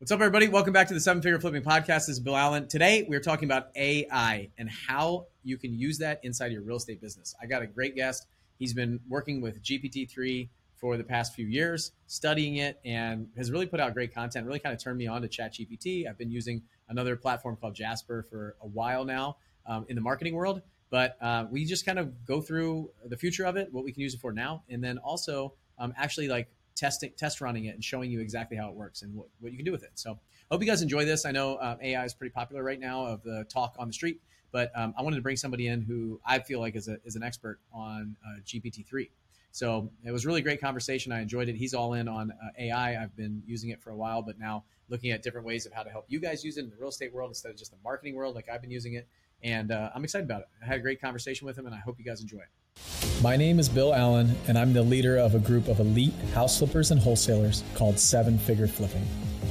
What's up, everybody? Welcome back to the Seven Figure Flipping Podcast. This is Bill Allen. Today, we're talking about AI and how you can use that inside your real estate business. I got a great guest. He's been working with GPT-3 for the past few years, studying it, and has really put out great content, really kind of turned me on to ChatGPT. I've been using another platform called Jasper for a while now um, in the marketing world, but uh, we just kind of go through the future of it, what we can use it for now, and then also um, actually like testing, test running it and showing you exactly how it works and what, what you can do with it. So hope you guys enjoy this. I know um, AI is pretty popular right now of the talk on the street, but um, I wanted to bring somebody in who I feel like is, a, is an expert on uh, GPT-3. So it was really great conversation. I enjoyed it. He's all in on uh, AI. I've been using it for a while, but now looking at different ways of how to help you guys use it in the real estate world instead of just the marketing world like I've been using it. And uh, I'm excited about it. I had a great conversation with him, and I hope you guys enjoy it. My name is Bill Allen, and I'm the leader of a group of elite house flippers and wholesalers called Seven Figure Flipping.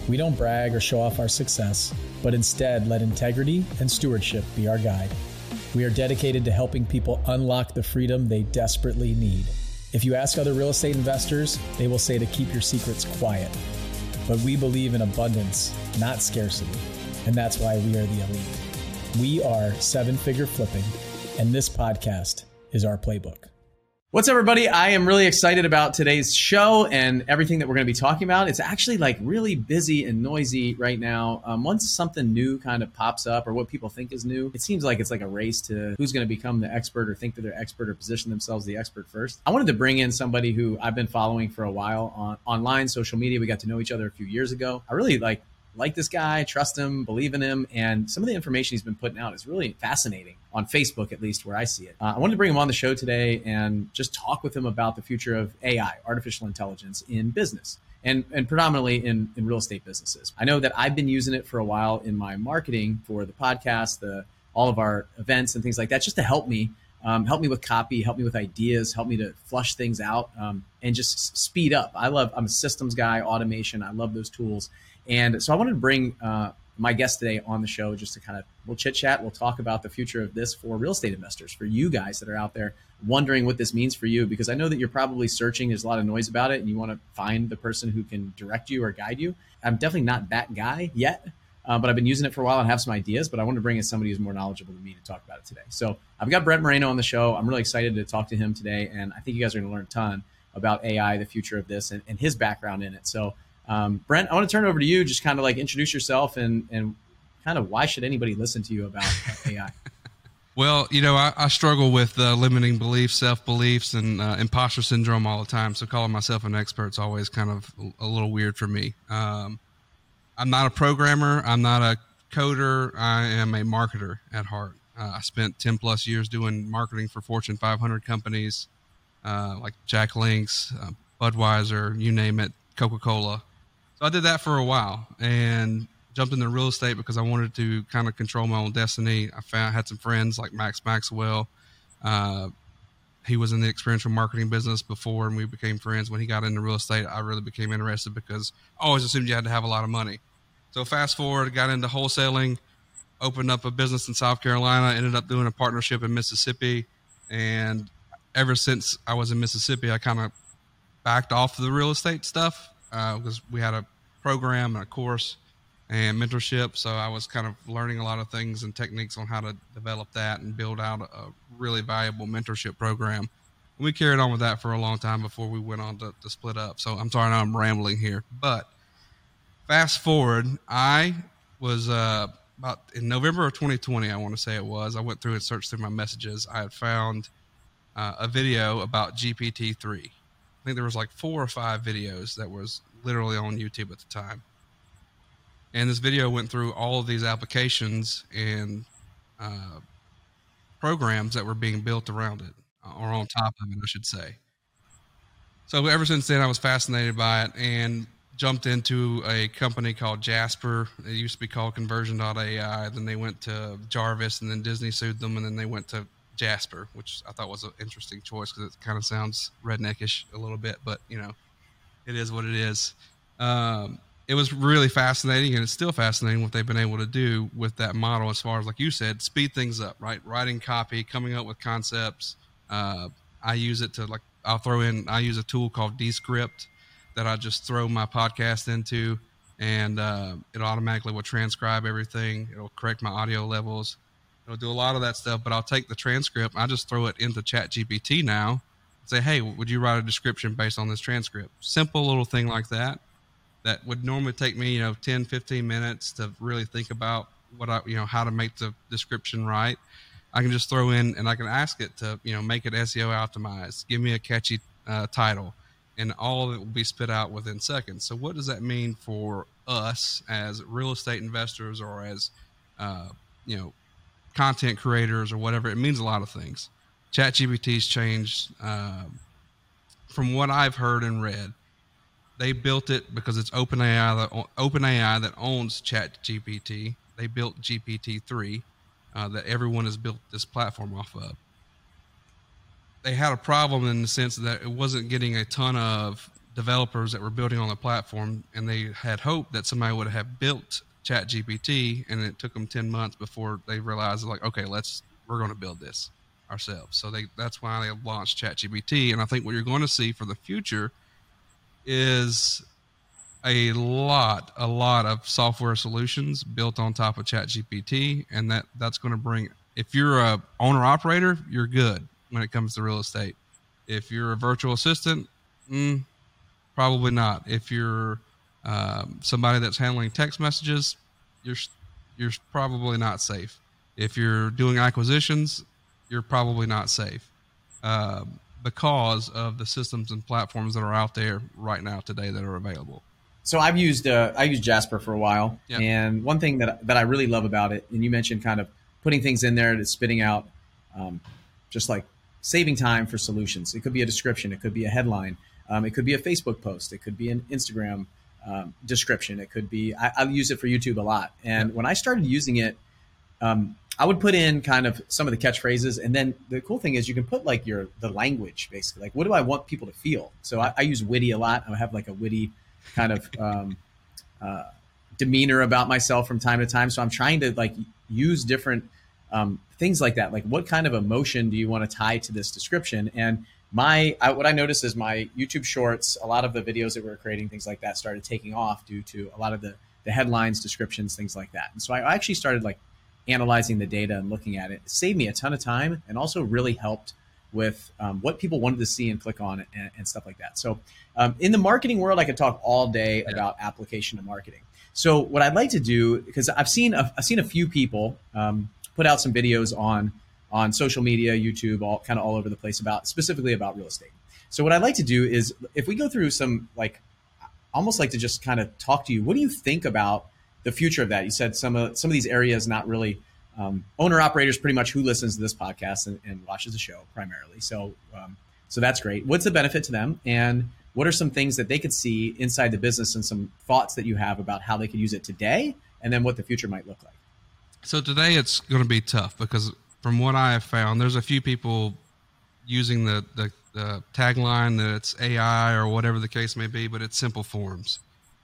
We don't brag or show off our success, but instead let integrity and stewardship be our guide. We are dedicated to helping people unlock the freedom they desperately need. If you ask other real estate investors, they will say to keep your secrets quiet. But we believe in abundance, not scarcity, and that's why we are the elite. We are Seven Figure Flipping, and this podcast is our playbook. What's up, everybody? I am really excited about today's show and everything that we're going to be talking about. It's actually like really busy and noisy right now. Um, once something new kind of pops up or what people think is new, it seems like it's like a race to who's going to become the expert or think that they're expert or position themselves the expert first. I wanted to bring in somebody who I've been following for a while on online, social media. We got to know each other a few years ago. I really like like this guy, trust him, believe in him. And some of the information he's been putting out is really fascinating on Facebook, at least where I see it. Uh, I wanted to bring him on the show today and just talk with him about the future of AI, artificial intelligence in business. And, and predominantly in, in real estate businesses. I know that I've been using it for a while in my marketing for the podcast, the all of our events and things like that, just to help me um, help me with copy, help me with ideas, help me to flush things out, um, and just speed up. I love. I'm a systems guy, automation. I love those tools, and so I wanted to bring uh, my guest today on the show just to kind of we'll chit chat. We'll talk about the future of this for real estate investors, for you guys that are out there wondering what this means for you, because I know that you're probably searching. There's a lot of noise about it, and you want to find the person who can direct you or guide you. I'm definitely not that guy yet. Uh, but I've been using it for a while and have some ideas. But I want to bring in somebody who's more knowledgeable than me to talk about it today. So I've got Brent Moreno on the show. I'm really excited to talk to him today, and I think you guys are going to learn a ton about AI, the future of this, and, and his background in it. So um, Brent, I want to turn over to you. Just kind of like introduce yourself and and kind of why should anybody listen to you about AI? Well, you know, I, I struggle with uh, limiting beliefs, self beliefs, and uh, imposter syndrome all the time. So calling myself an expert is always kind of a, little weird for me. Um, I'm not a programmer. I'm not a coder. I am a marketer at heart. Uh, I spent 10 plus years doing marketing for Fortune 500 companies uh, like Jack Links, uh, Budweiser, you name it, Coca Cola. So I did that for a while and jumped into real estate because I wanted to kind of control my own destiny. I found had some friends like Max Maxwell. Uh, he was in the experiential marketing business before, and we became friends. When he got into real estate, I really became interested because I always assumed you had to have a lot of money. So fast forward, got into wholesaling, opened up a business in South Carolina, ended up doing a partnership in Mississippi, and ever since I was in Mississippi, I kind of backed off the real estate stuff because uh, we had a program and a course and mentorship. So I was kind of learning a lot of things and techniques on how to develop that and build out a really valuable mentorship program. And we carried on with that for a long time before we went on to, to split up. So I'm sorry, now I'm rambling here. But fast forward, I was uh, about in November of 2020, I want to say it was. I went through and searched through my messages. I had found uh, a video about GPT-3 I think there was like four or five videos that was literally on YouTube at the time. And this video went through all of these applications and uh, programs that were being built around it, or on top of it, I should say. So ever since then, I was fascinated by it and jumped into a company called Jasper. It used to be called Conversion.ai. Then they went to Jarvis, and then Disney sued them, and then they went to Jasper, which I thought was an interesting choice because it kind of sounds redneckish a little bit, but you know, it is what it is. Um, it was really fascinating, and it's still fascinating what they've been able to do with that model. As far as like you said, speed things up, right? Writing copy, coming up with concepts. Uh, I use it to like I'll throw in. I use a tool called Descript that I just throw my podcast into, and uh, it automatically will transcribe everything. It'll correct my audio levels. It'll do a lot of that stuff. But I'll take the transcript. I just throw it into Chat GPT now. Say, hey, would you write a description based on this transcript? Simple little thing like that. That would normally take me, you know, 10, 15 minutes to really think about what I, you know, how to make the description right. I can just throw in and I can ask it to, you know, make it SEO optimized. Give me a catchy uh, title and all of it will be spit out within seconds. So, what does that mean for us as real estate investors or as, uh, you know, content creators or whatever? It means a lot of things. ChatGPT's changed. Uh, from what I've heard and read, they built it because it's OpenAI that OpenAI that owns ChatGPT. They built GPT three uh, that everyone has built this platform off of they had a problem in the sense that it wasn't getting a ton of developers that were building on the platform, and they had hoped that somebody would have built ChatGPT, and it took them ten months before they realized, like, okay, let's we're going to build this ourselves. So they that's why they launched ChatGPT, and I think what you're going to see for the future is a lot, a lot of software solutions built on top of ChatGPT, and that that's going to bring. If you're a owner operator, you're good when it comes to real estate. If you're a virtual assistant, mm, probably not. If you're um, somebody that's handling text messages, you're you're probably not safe. If you're doing acquisitions, you're probably not safe uh, because of the systems and platforms that are out there right now today that are available. So I've used uh, I used Jasper for a while, and one thing that that I really love about it, and you mentioned kind of putting things in there that's spitting out, um, just like saving time for solutions. It could be a description, it could be a headline, um, it could be a Facebook post, it could be an Instagram um, description, it could be. I, I, use it for YouTube a lot, and when I started using it, um, I would put in kind of some of the catchphrases, and then the cool thing is you can put like your the language basically. Like, what do I want people to feel? So I, I use witty a lot. I have like a witty kind of um, uh, demeanor about myself from time to time. So I'm trying to like use different um, things like that. Like, what kind of emotion do you want to tie to this description? And my I, what I noticed is my YouTube Shorts, a lot of the videos that we were creating, things like that, started taking off due to a lot of the the headlines, descriptions, things like that. And so I actually started like analyzing the data and looking at it. It saved me a ton of time and also really helped with um, what people wanted to see and click on and, and stuff like that. So um, in the marketing world, I could talk all day yeah. about application to marketing. So what I'd like to do, because I've seen a, I've seen a few people. Um, put out some videos on on social media, YouTube, all kind of all over the place about specifically about real estate. So what I'd like to do is if we go through some like almost like to just kind of talk to you. What do you think about the future of that? You said some of some of these areas not really um, owner operators pretty much who listens to this podcast and, and watches the show primarily. So um, so that's great. What's the benefit to them and what are some things that they could see inside the business and some thoughts that you have about how they could use it today and then what the future might look like? So today it's going to be tough because from what I have found, there's a few people using the, the, the tagline that it's AI or whatever the case may be, but it's simple forms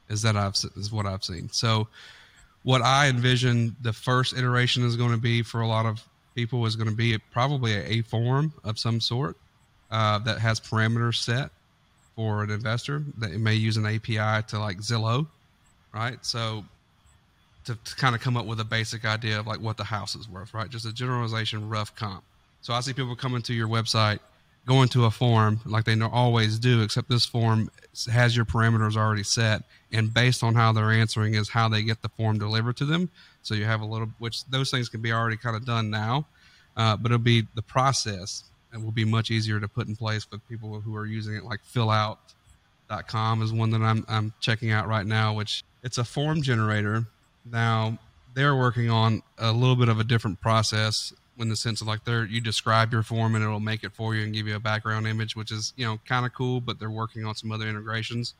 is that I've is what I've seen. So what I envision the first iteration is going to be for a lot of people is going to be probably a, form of some sort uh, that has parameters set for an investor that may use an API to like Zillow, right? So to, to kind of come up with a basic idea of like what the house is worth, right? Just a generalization, rough comp. So I see people coming to your website, going to a form like they always do, except this form has your parameters already set, and based on how they're answering is how they get the form delivered to them. So you have a little, which those things can be already kind of done now, uh, but it'll be the process. It will be much easier to put in place for people who are using it, like fillout.com is one that I'm, I'm checking out right now, which it's a form generator now they're working on a little bit of a different process in the sense of like they're you describe your form and it'll make it for you and give you a background image, which is you know kind of cool. But they're working on some other integrations.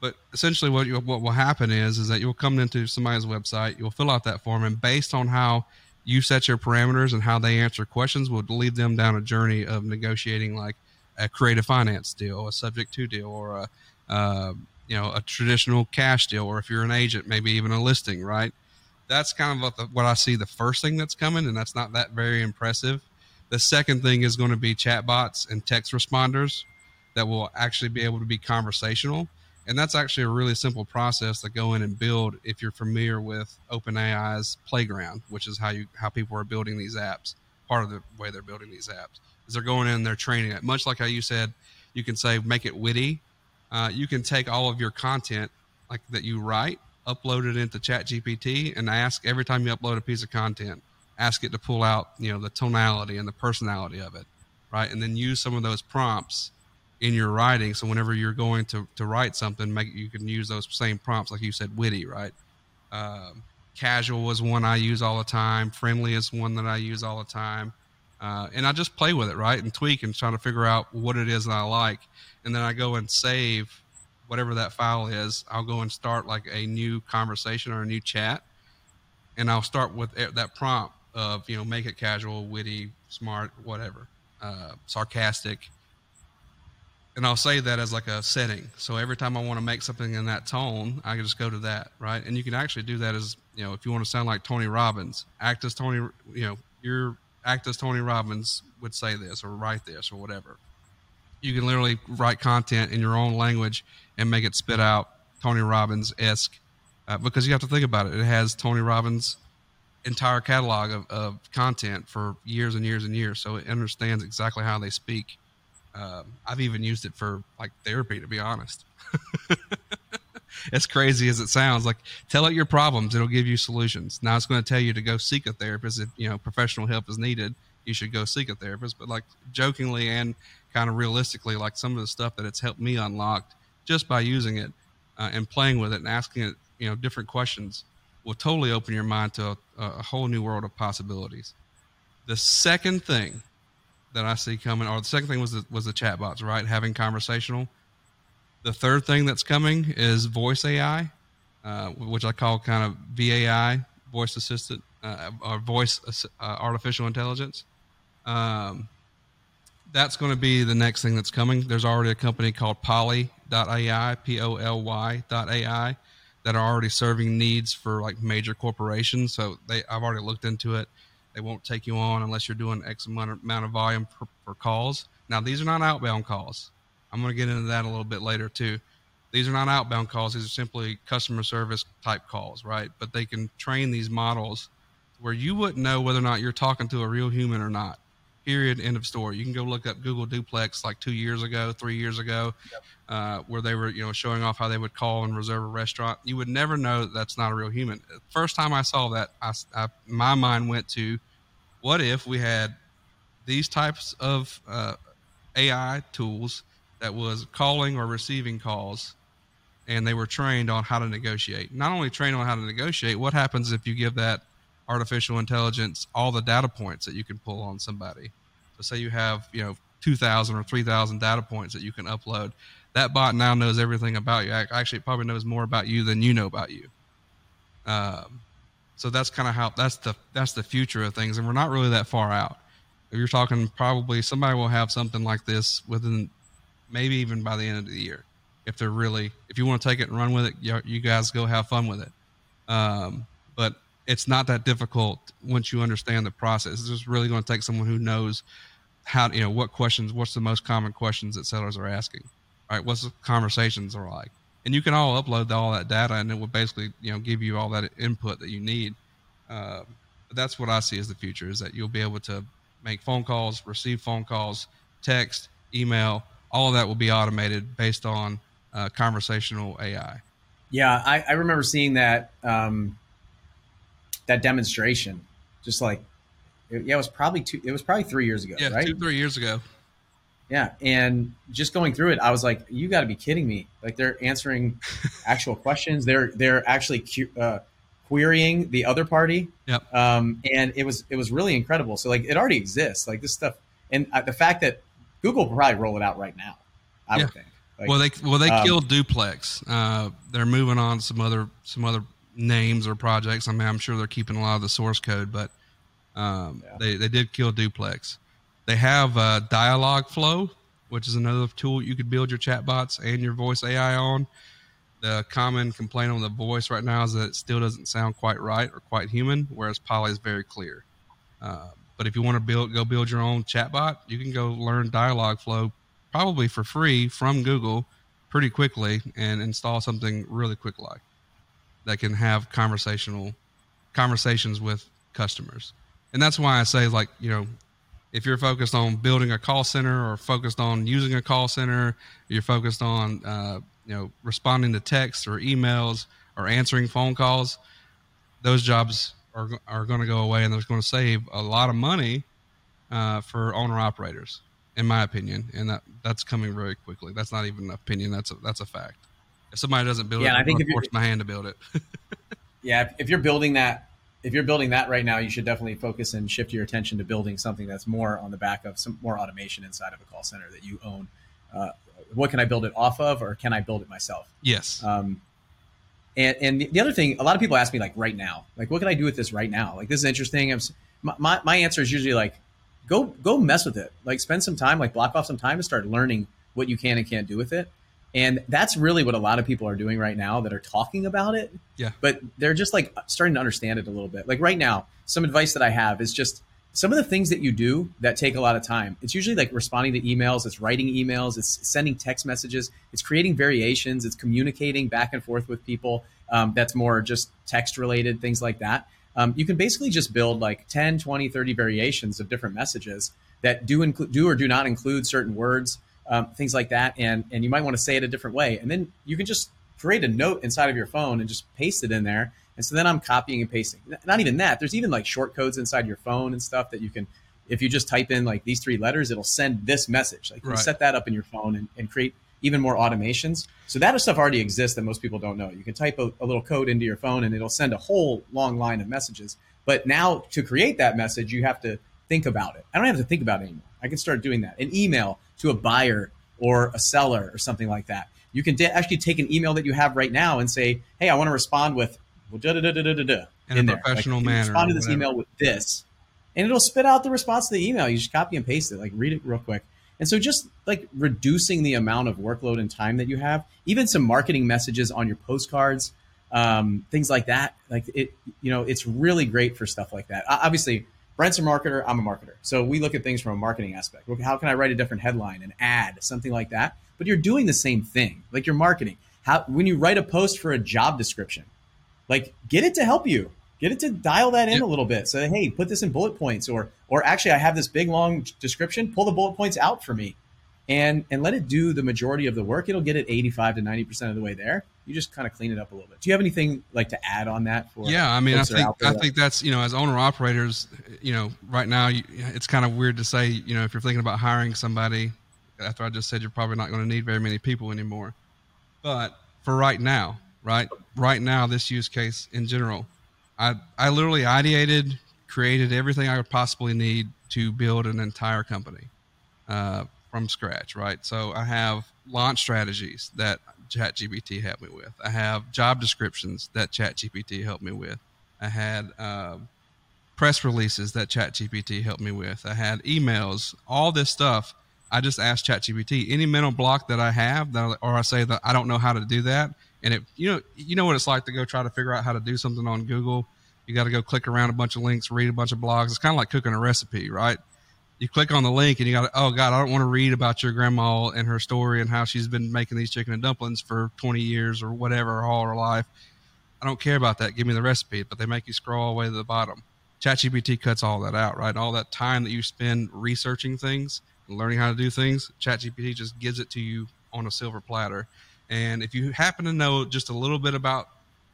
But essentially, what you, what will happen is is that you'll come into somebody's website, you'll fill out that form, and based on how you set your parameters and how they answer questions, will lead them down a journey of negotiating like a creative finance deal, a subject to deal, or a uh, you know a traditional cash deal or if you're an agent maybe even a listing right that's kind of what, the, what i see the first thing that's coming and that's not that very impressive the second thing is going to be chatbots and text responders that will actually be able to be conversational And that's actually a really simple process to go in and build if you're familiar with OpenAI's Playground, which is how you how people are building these apps. Part of the way they're building these apps is they're going in they're training it. Much like how you said, you can say make it witty. Uh, you can take all of your content like that you write, upload it into ChatGPT, and ask every time you upload a piece of content, ask it to pull out you know the tonality and the personality of it, right? And then use some of those prompts in your writing. So whenever you're going to, to write something, make you can use those same prompts, like you said, witty, right? Um, casual is one I use all the time. Friendly is one that I use all the time. Uh, and I just play with it, right, and tweak and try to figure out what it is that I like, and then I go and save whatever that file is. I'll go and start like a new conversation or a new chat, and I'll start with that prompt of you know make it casual, witty, smart, whatever, uh, sarcastic, and I'll say that as like a setting. So every time I want to make something in that tone, I can just go to that, right? And you can actually do that as you know, if you want to sound like Tony Robbins, act as Tony, you know, your act as Tony Robbins would say this or write this or whatever. You can literally write content in your own language and make it spit out Tony Robbins esque, uh, because you have to think about it. It has Tony Robbins' entire catalog of, of content for years and years and years, so it understands exactly how they speak um, I've even used it for like therapy, to be honest. as crazy as it sounds, like tell it your problems, it'll give you solutions. Now it's going to tell you to go seek a therapist if you know professional help is needed. You should go seek a therapist. But like jokingly and kind of realistically, like some of the stuff that it's helped me unlock just by using it uh, and playing with it and asking it, you know, different questions will totally open your mind to a, a whole new world of possibilities. The second thing that I see coming, or the second thing was the, was the chatbots, right? Having conversational. The third thing that's coming is voice AI, uh, which I call kind of VAI, voice assistant, uh, or voice uh, artificial intelligence. Um, that's going to be the next thing that's coming. There's already a company called Poly.ai, P O L Y.ai, that are already serving needs for like major corporations. So they, I've already looked into it. They won't take you on unless you're doing X amount of volume per, per calls. Now, these are not outbound calls. I'm going to get into that a little bit later too. These are not outbound calls. These are simply customer service type calls, right? But they can train these models where you wouldn't know whether or not you're talking to a real human or not. Period. End of story. You can go look up Google Duplex like two years ago, three years ago, yep. uh, where they were, you know, showing off how they would call and reserve a restaurant. You would never know that that's not a real human. First time I saw that, I, I my mind went to, what if we had these types of uh, AI tools that was calling or receiving calls, and they were trained on how to negotiate. Not only trained on how to negotiate, what happens if you give that artificial intelligence all the data points that you can pull on somebody. So say you have, you know, 2000 or 3000 data points that you can upload. That bot now knows everything about you. Actually, it probably knows more about you than you know about you. Um, so that's kind of how that's the that's the future of things, and we're not really that far out. If you're talking, probably somebody will have something like this within maybe even by the end of the year. If they're really, if you want to take it and run with it, you, guys go have fun with it. Um, but it's not that difficult once you understand the process. It's just really going to take someone who knows how you know what questions, what's the most common questions that sellers are asking, right? What's the conversations are like, and you can all upload all that data, and it will basically you know give you all that input that you need. Uh, that's what I see as the future: is that you'll be able to make phone calls, receive phone calls, text, email, all of that will be automated based on uh, conversational AI. Yeah, I, I remember seeing that. Um that demonstration. Just like, it, yeah, it was probably two. It was probably three years ago. Yeah, right? two three years ago. Yeah, and just going through it, I was like, "You got to be kidding me!" Like they're answering actual questions. They're they're actually uh, querying the other party. Yep. Um, and it was it was really incredible. So like it already exists. Like this stuff, and uh, the fact that Google will probably roll it out right now. I yeah. would think. Like, well, they well they um, killed Duplex. Uh, they're moving on some other some other names or projects. I mean, I'm sure they're keeping a lot of the source code, but um, yeah. they they did kill Duplex. They have uh, Dialogflow, which is another tool you could build your chatbots and your voice AI on. The common complaint on the voice right now is that it still doesn't sound quite right or quite human, whereas Poly is very clear. Uh, but if you want to build, go build your own chatbot, you can go learn Dialogflow probably for free from Google pretty quickly and install something really quick like that can have conversational conversations with customers. And that's why I say like, you know, if you're focused on building a call center or focused on using a call center, you're focused on uh, you know responding to texts or emails or answering phone calls, those jobs are are going to go away, and they're going to save a lot of money uh, for owner operators, in my opinion, and that that's coming very quickly. That's not even an opinion; that's a, that's a fact. If somebody doesn't build yeah, it, I think if force my hand to build it. yeah, if, if you're building that if you're building that right now, you should definitely focus and shift your attention to building something that's more on the back of some more automation inside of a call center that you own. Uh, what can I build it off of, or can I build it myself? Yes. Um, and and the other thing, a lot of people ask me like right now, like what can I do with this right now? Like this is interesting. I'm, my my answer is usually like, go go mess with it. Like spend some time, like block off some time to start learning what you can and can't do with it. And that's really what a lot of people are doing right now that are talking about it. Yeah. But they're just like starting to understand it a little bit. Like right now, some advice that I have is just some of the things that you do that take a lot of time. It's usually like responding to emails, it's writing emails, it's sending text messages, it's creating variations, it's communicating back and forth with people. Um, that's more just text related, things like that. Um, you can basically just build like 10, 20, 30 variations of different messages that do include do or do not include certain words um, things like that. And and you might want to say it a different way. And then you can just create a note inside of your phone and just paste it in there. And so then I'm copying and pasting. Not even that. There's even like short codes inside your phone and stuff that you can, if you just type in like these three letters, it'll send this message. Like you right. set that up in your phone and, and create even more automations. So that stuff already exists that most people don't know. You can type a, a, little code into your phone and it'll send a whole long line of messages. But now to create that message, you have to think about it. I don't have to think about it anymore. I can start doing that. An email to a buyer or a seller or something like that. You can de- actually take an email that you have right now and say, "Hey, I want to respond with well, da da da da da da in, in a professional like, manner. Respond to this email with this, and it'll spit out the response to the email. You just copy and paste it, like read it real quick. And so, just like reducing the amount of workload and time that you have, even some marketing messages on your postcards, um, things like that. Like it, you know, it's really great for stuff like that. Obviously, Brent's a marketer. I'm a marketer. So we look at things from a marketing aspect. How can I write a different headline, an ad, something like that? But you're doing the same thing, like you're marketing. How when you write a post for a job description, like get it to help you, get it to dial that in yep. a little bit. So hey, put this in bullet points, or or actually I have this big long description. Pull the bullet points out for me, and and let it do the majority of the work. It'll get it 85 to 90 percent of the way there you just kind of clean it up a little bit. Do you have anything like to add on that? For yeah, I mean, I think I think that's you know, as owner operators, you know, right now you, it's kind of weird to say, you know, if you're thinking about hiring somebody, after I just said you're probably not going to need very many people anymore, but for right now, right, right now, this use case in general, I I literally ideated, created everything I would possibly need to build an entire company. Uh, from scratch, right? So I have launch strategies that ChatGPT helped me with. I have job descriptions that ChatGPT helped me with. I had uh, press releases that ChatGPT helped me with. I had emails, all this stuff. I just asked ChatGPT any mental block that I have, that, or I say that I don't know how to do that, and you know, you know what it's like to go try to figure out how to do something on Google. You got to go click around a bunch of links, read a bunch of blogs. It's kind of like cooking a recipe, right? you click on the link and you got oh god i don't want to read about your grandma and her story and how she's been making these chicken and dumplings for 20 years or whatever all her life i don't care about that give me the recipe but they make you scroll all the way to the bottom chatgpt cuts all that out right all that time that you spend researching things and learning how to do things chatgpt just gives it to you on a silver platter and if you happen to know just a little bit about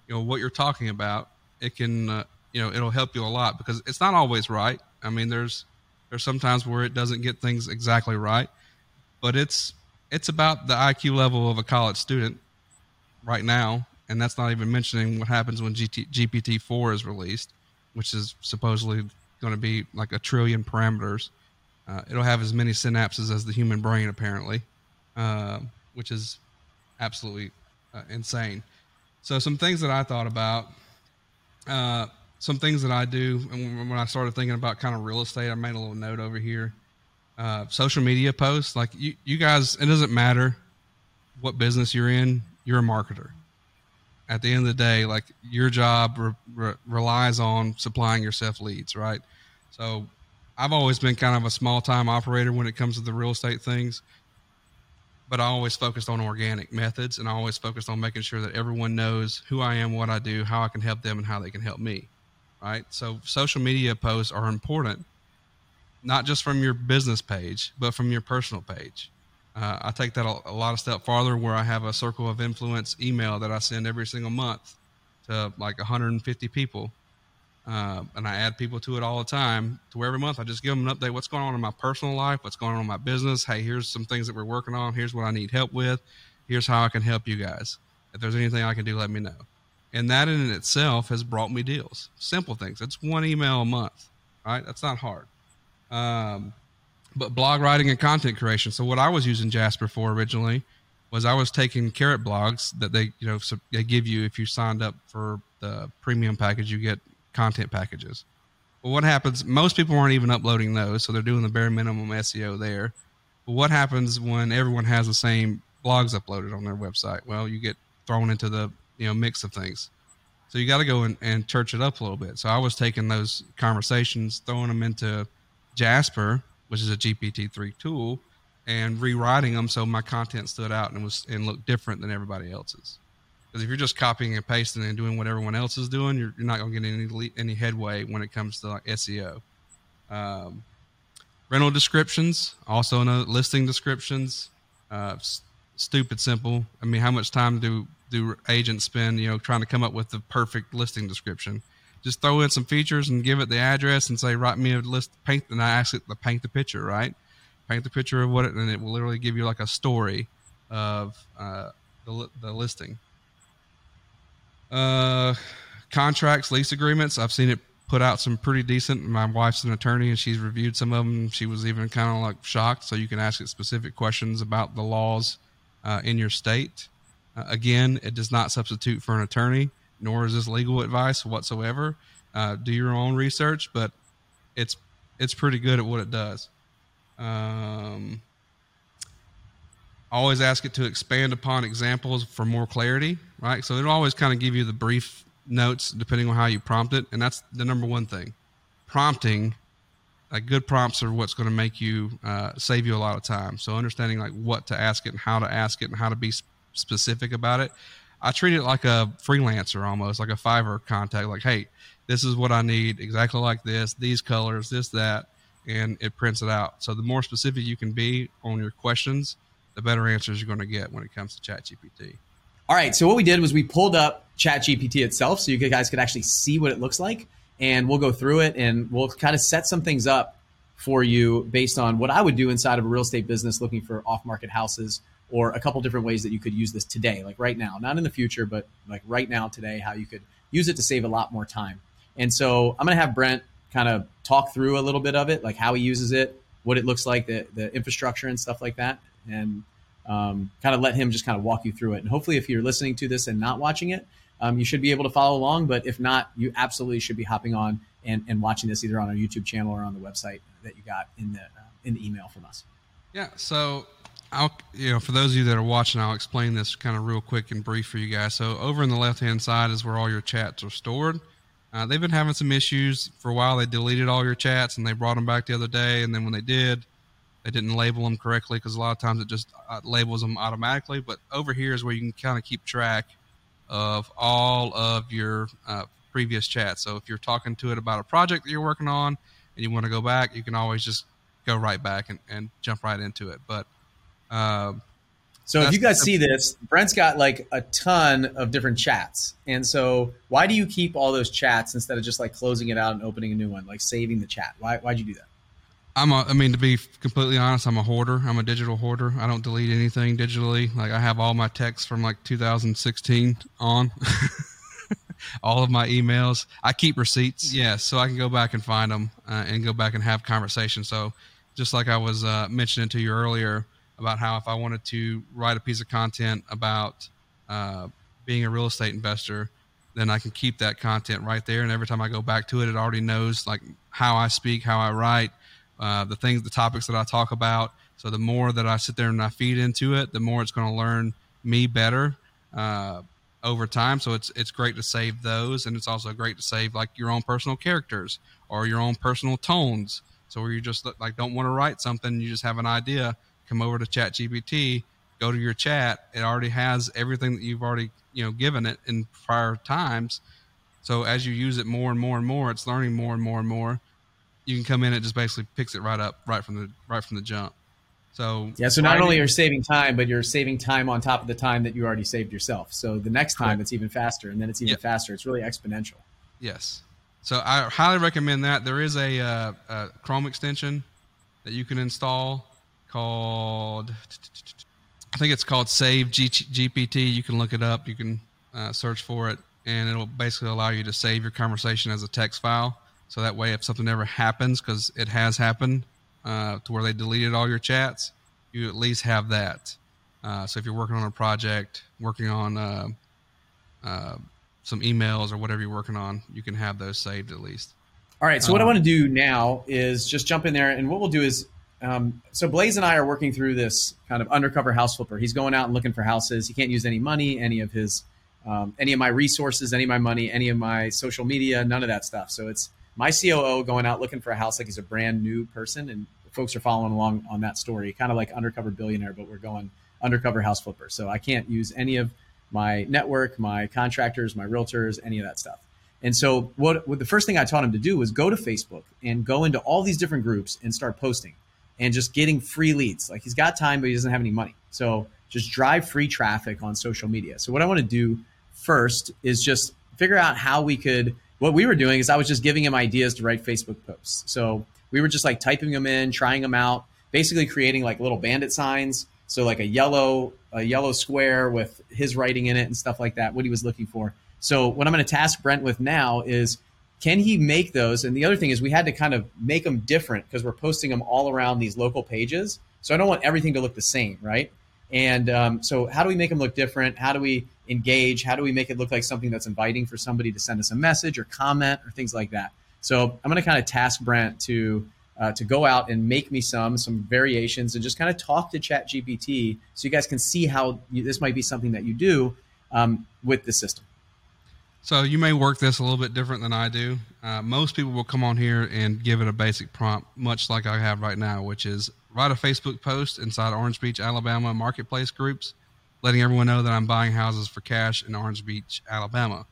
you know what you're talking about it can uh, you know it'll help you a lot because it's not always right i mean there's there's sometimes where it doesn't get things exactly right, but it's it's about the IQ level of a college student right now, and that's not even mentioning what happens when GT, GPT four is released, which is supposedly going to be like a trillion parameters. Uh, it'll have as many synapses as the human brain, apparently, uh, which is absolutely uh, insane. So, some things that I thought about. Uh, some things that I do, and when I started thinking about kind of real estate, I made a little note over here. Uh, social media posts, like you, you guys, it doesn't matter what business you're in, you're a marketer. At the end of the day, like your job re- re- relies on supplying yourself leads, right? So I've always been kind of a small time operator when it comes to the real estate things. But I always focused on organic methods and I always focused on making sure that everyone knows who I am, what I do, how I can help them, and how they can help me. Right. So social media posts are important, not just from your business page, but from your personal page. Uh, I take that a, a, lot of step farther where I have a circle of influence email that I send every single month to like 150 people. Uh, and I add people to it all the time to where every month I just give them an update what's going on in my personal life, what's going on in my business. Hey, here's some things that we're working on. Here's what I need help with. Here's how I can help you guys. If there's anything I can do, let me know. And that in itself has brought me deals. Simple things. It's one email a month, right? That's not hard. Um, but blog writing and content creation. So what I was using Jasper for originally was I was taking Carrot blogs that they you know so they give you if you signed up for the premium package, you get content packages. But what happens? Most people aren't even uploading those, so they're doing the bare minimum SEO there. But what happens when everyone has the same blogs uploaded on their website? Well, you get thrown into the you know mix of things. So you got to go and, and church it up a little bit. So I was taking those conversations, throwing them into Jasper, which is a GPT-3 tool, and rewriting them so my content stood out and was and looked different than everybody else's. Because if you're just copying and pasting and doing what everyone else is doing, you're, you're not going to get any any headway when it comes to like SEO. Um, rental descriptions, also no listing descriptions. Uh, s- stupid simple. I mean, how much time do do agents spend, you know, trying to come up with the perfect listing description? Just throw in some features and give it the address and say, write me a list, paint, and I ask it to paint the picture, right? Paint the picture of what it, and it will literally give you like a story of uh, the the listing. Uh, contracts, lease agreements. I've seen it put out some pretty decent. My wife's an attorney and she's reviewed some of them. She was even kind of like shocked. So you can ask it specific questions about the laws uh, in your state. Uh, again, it does not substitute for an attorney, nor is this legal advice whatsoever. Uh, do your own research, but it's it's pretty good at what it does. Um, always ask it to expand upon examples for more clarity, right? So it'll always kind of give you the brief notes depending on how you prompt it. And that's the number one thing. Prompting, like good prompts are what's going to make you uh, save you a lot of time. So understanding like what to ask it and how to ask it and how to be specific about it. I treat it like a freelancer almost, like a Fiverr contact. Like, hey, this is what I need, exactly like this, these colors, this, that, and it prints it out. So the more specific you can be on your questions, the better answers you're going to get when it comes to ChatGPT. All right. So what we did was we pulled up ChatGPT itself, so you guys could actually see what it looks like, and we'll go through it and we'll kind of set some things up for you based on what I would do inside of a real estate business looking for off-market houses or a couple different ways that you could use this today, like right now, not in the future, but like right now today, how you could use it to save a lot more time. And so I'm going to have Brent kind of talk through a little bit of it, like how he uses it, what it looks like, the, the infrastructure and stuff like that and um, kind of let him just kind of walk you through it. And hopefully, if you're listening to this and not watching it, um, you should be able to follow along. But if not, you absolutely should be hopping on and, and watching this either on our YouTube channel or on the website that you got in the uh, in the email from us. Yeah. So I'll, you know, for those of you that are watching, I'll explain this kind of real quick and brief for you guys. So over in the left hand side is where all your chats are stored. Uh, they've been having some issues for a while. They deleted all your chats and they brought them back the other day. And then when they did, they didn't label them correctly because a lot of times it just uh, labels them automatically. But over here is where you can kind of keep track of all of your uh, previous chats. So if you're talking to it about a project that you're working on and you want to go back, you can always just go right back and, and jump right into it. But uh, so if you guys see this, Brent's got like a ton of different chats. And so why do you keep all those chats instead of just like closing it out and opening a new one, like saving the chat? Why, why'd you do that? I'm a, I mean, to be completely honest, I'm a hoarder. I'm a digital hoarder. I don't delete anything digitally. Like I have all my texts from like 2016 on, all of my emails. I keep receipts. Yes. Yeah, so I can go back and find them uh, and go back and have conversations. So just like I was uh, mentioning to you earlier about how if I wanted to write a piece of content about uh, being a real estate investor, then I can keep that content right there. And every time I go back to it, it already knows like how I speak, how I write, uh, the things, the topics that I talk about. So the more that I sit there and I feed into it, the more it's going to learn me better uh, over time. So it's it's great to save those, and it's also great to save like your own personal characters or your own personal tones. So where you just like don't want to write something, you just have an idea, come over to ChatGPT, go to your chat. It already has everything that you've already you know given it in prior times. So as you use it more and more and more, it's learning more and more and more. You can come in and just basically picks it right up right from the right from the jump. So yeah, so not only are you saving time, but you're saving time on top of the time that you already saved yourself. So the next time Correct. it's even faster, and then it's even yep. faster. It's really exponential. Yes. So I highly recommend that. There is a, uh, a Chrome extension that you can install called I think it's called Save GPT. You can look it up. You can uh, search for it, and it'll basically allow you to save your conversation as a text file. So that way, if something ever happens, because it has happened, uh, to where they deleted all your chats, you at least have that. Uh, so if you're working on a project, working on uh, uh, some emails or whatever you're working on, you can have those saved at least. All right. So what I um, want to do now is just jump in there, and what we'll do is um, so Blaze and I are working through this kind of undercover house flipper. He's going out and looking for houses. He can't use any money, any of his, um, any of my resources, any of my money, any of my social media, none of that stuff. So it's my COO going out looking for a house like he's a brand new person, and folks are following along on that story, kind of like undercover billionaire, but we're going undercover house flipper. So I can't use any of my network, my contractors, my realtors, any of that stuff. And so what, what the first thing I taught him to do was go to Facebook and go into all these different groups and start posting and just getting free leads. Like he's got time, but he doesn't have any money. So just drive free traffic on social media. So what I want to do first is just figure out how we could. What we were doing is I was just giving him ideas to write Facebook posts. So we were just like typing them in, trying them out, basically creating like little bandit signs. So like a yellow a yellow square with his writing in it and stuff like that. What he was looking for. So what I'm going to task Brent with now is can he make those? And the other thing is we had to kind of make them different because we're posting them all around these local pages. So I don't want everything to look the same, right? And um, so how do we make them look different? How do we engage? How do we make it look like something that's inviting for somebody to send us a message or comment or things like that? So I'm going to kind of task Brent to uh, to go out and make me some some variations and just kind of talk to Chat GPT so you guys can see how you, this might be something that you do um, with the system. So you may work this a little bit different than I do. Uh, most people will come on here and give it a basic prompt, much like I have right now, which is write a Facebook post inside Orange Beach, Alabama marketplace groups, letting everyone know that I'm buying houses for cash in Orange Beach, Alabama.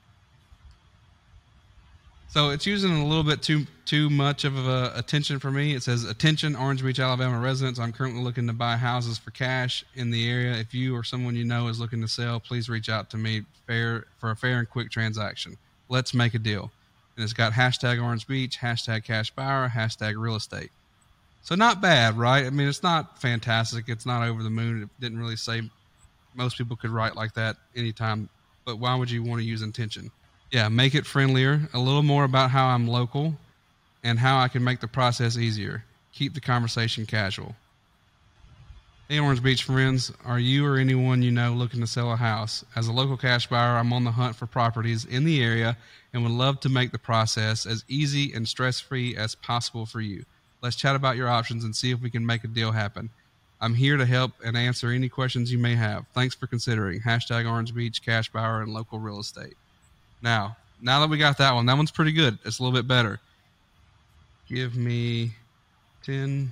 So it's using a little bit too too much of a attention for me. It says attention Orange Beach, Alabama residents. I'm currently looking to buy houses for cash in the area. If you or someone you know is looking to sell, please reach out to me fair for a fair and quick transaction. Let's make a deal. And it's got hashtag Orange Beach, hashtag cash buyer, hashtag real estate. So not bad, right? I mean, it's not fantastic. It's not over the moon. It didn't really say most people could write like that anytime. But why would you want to use intention? Yeah, make it friendlier, a little more about how I'm local and how I can make the process easier. Keep the conversation casual. Hey, Orange Beach friends, are you or anyone you know looking to sell a house? As a local cash buyer, I'm on the hunt for properties in the area and would love to make the process as easy and stress free as possible for you. Let's chat about your options and see if we can make a deal happen. I'm here to help and answer any questions you may have. Thanks for considering. Hashtag Orange Beach Cash Buyer and Local Real Estate. Now, now that we got that one, that one's pretty good. It's a little bit better. Give me 10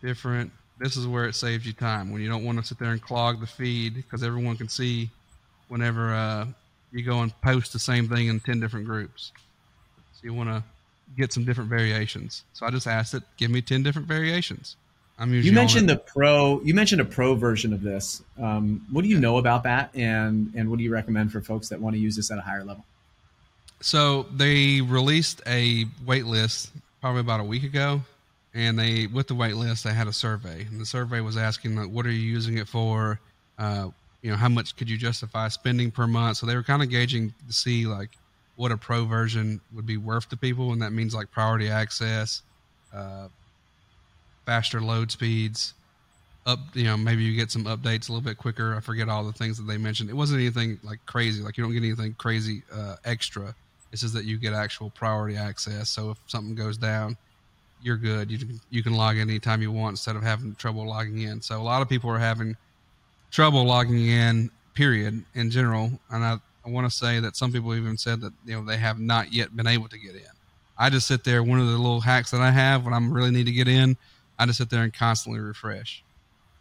different. This is where it saves you time when you don't want to sit there and clog the feed because everyone can see whenever uh, you go and post the same thing in 10 different groups. So you want to get some different variations. So I just asked it, give me 10 different variations. I'm usually you mentioned the pro. You mentioned a pro version of this. Um, what do you know about that, and and what do you recommend for folks that want to use this at a higher level? So they released a wait list probably about a week ago, and they with the wait list they had a survey, and the survey was asking like, what are you using it for? Uh, you know, how much could you justify spending per month? So they were kind of gauging to see like what a pro version would be worth to people, and that means like priority access. Uh, faster load speeds, up you know maybe you get some updates a little bit quicker. I forget all the things that they mentioned. It wasn't anything like crazy. Like you don't get anything crazy uh, extra. It's just that you get actual priority access. So if something goes down, you're good. You you can log in anytime you want instead of having trouble logging in. So a lot of people are having trouble logging in. Period. In general, and I, I want to say that some people even said that you know they have not yet been able to get in. I just sit there. One of the little hacks that I have when I really need to get in I just sit there and constantly refresh.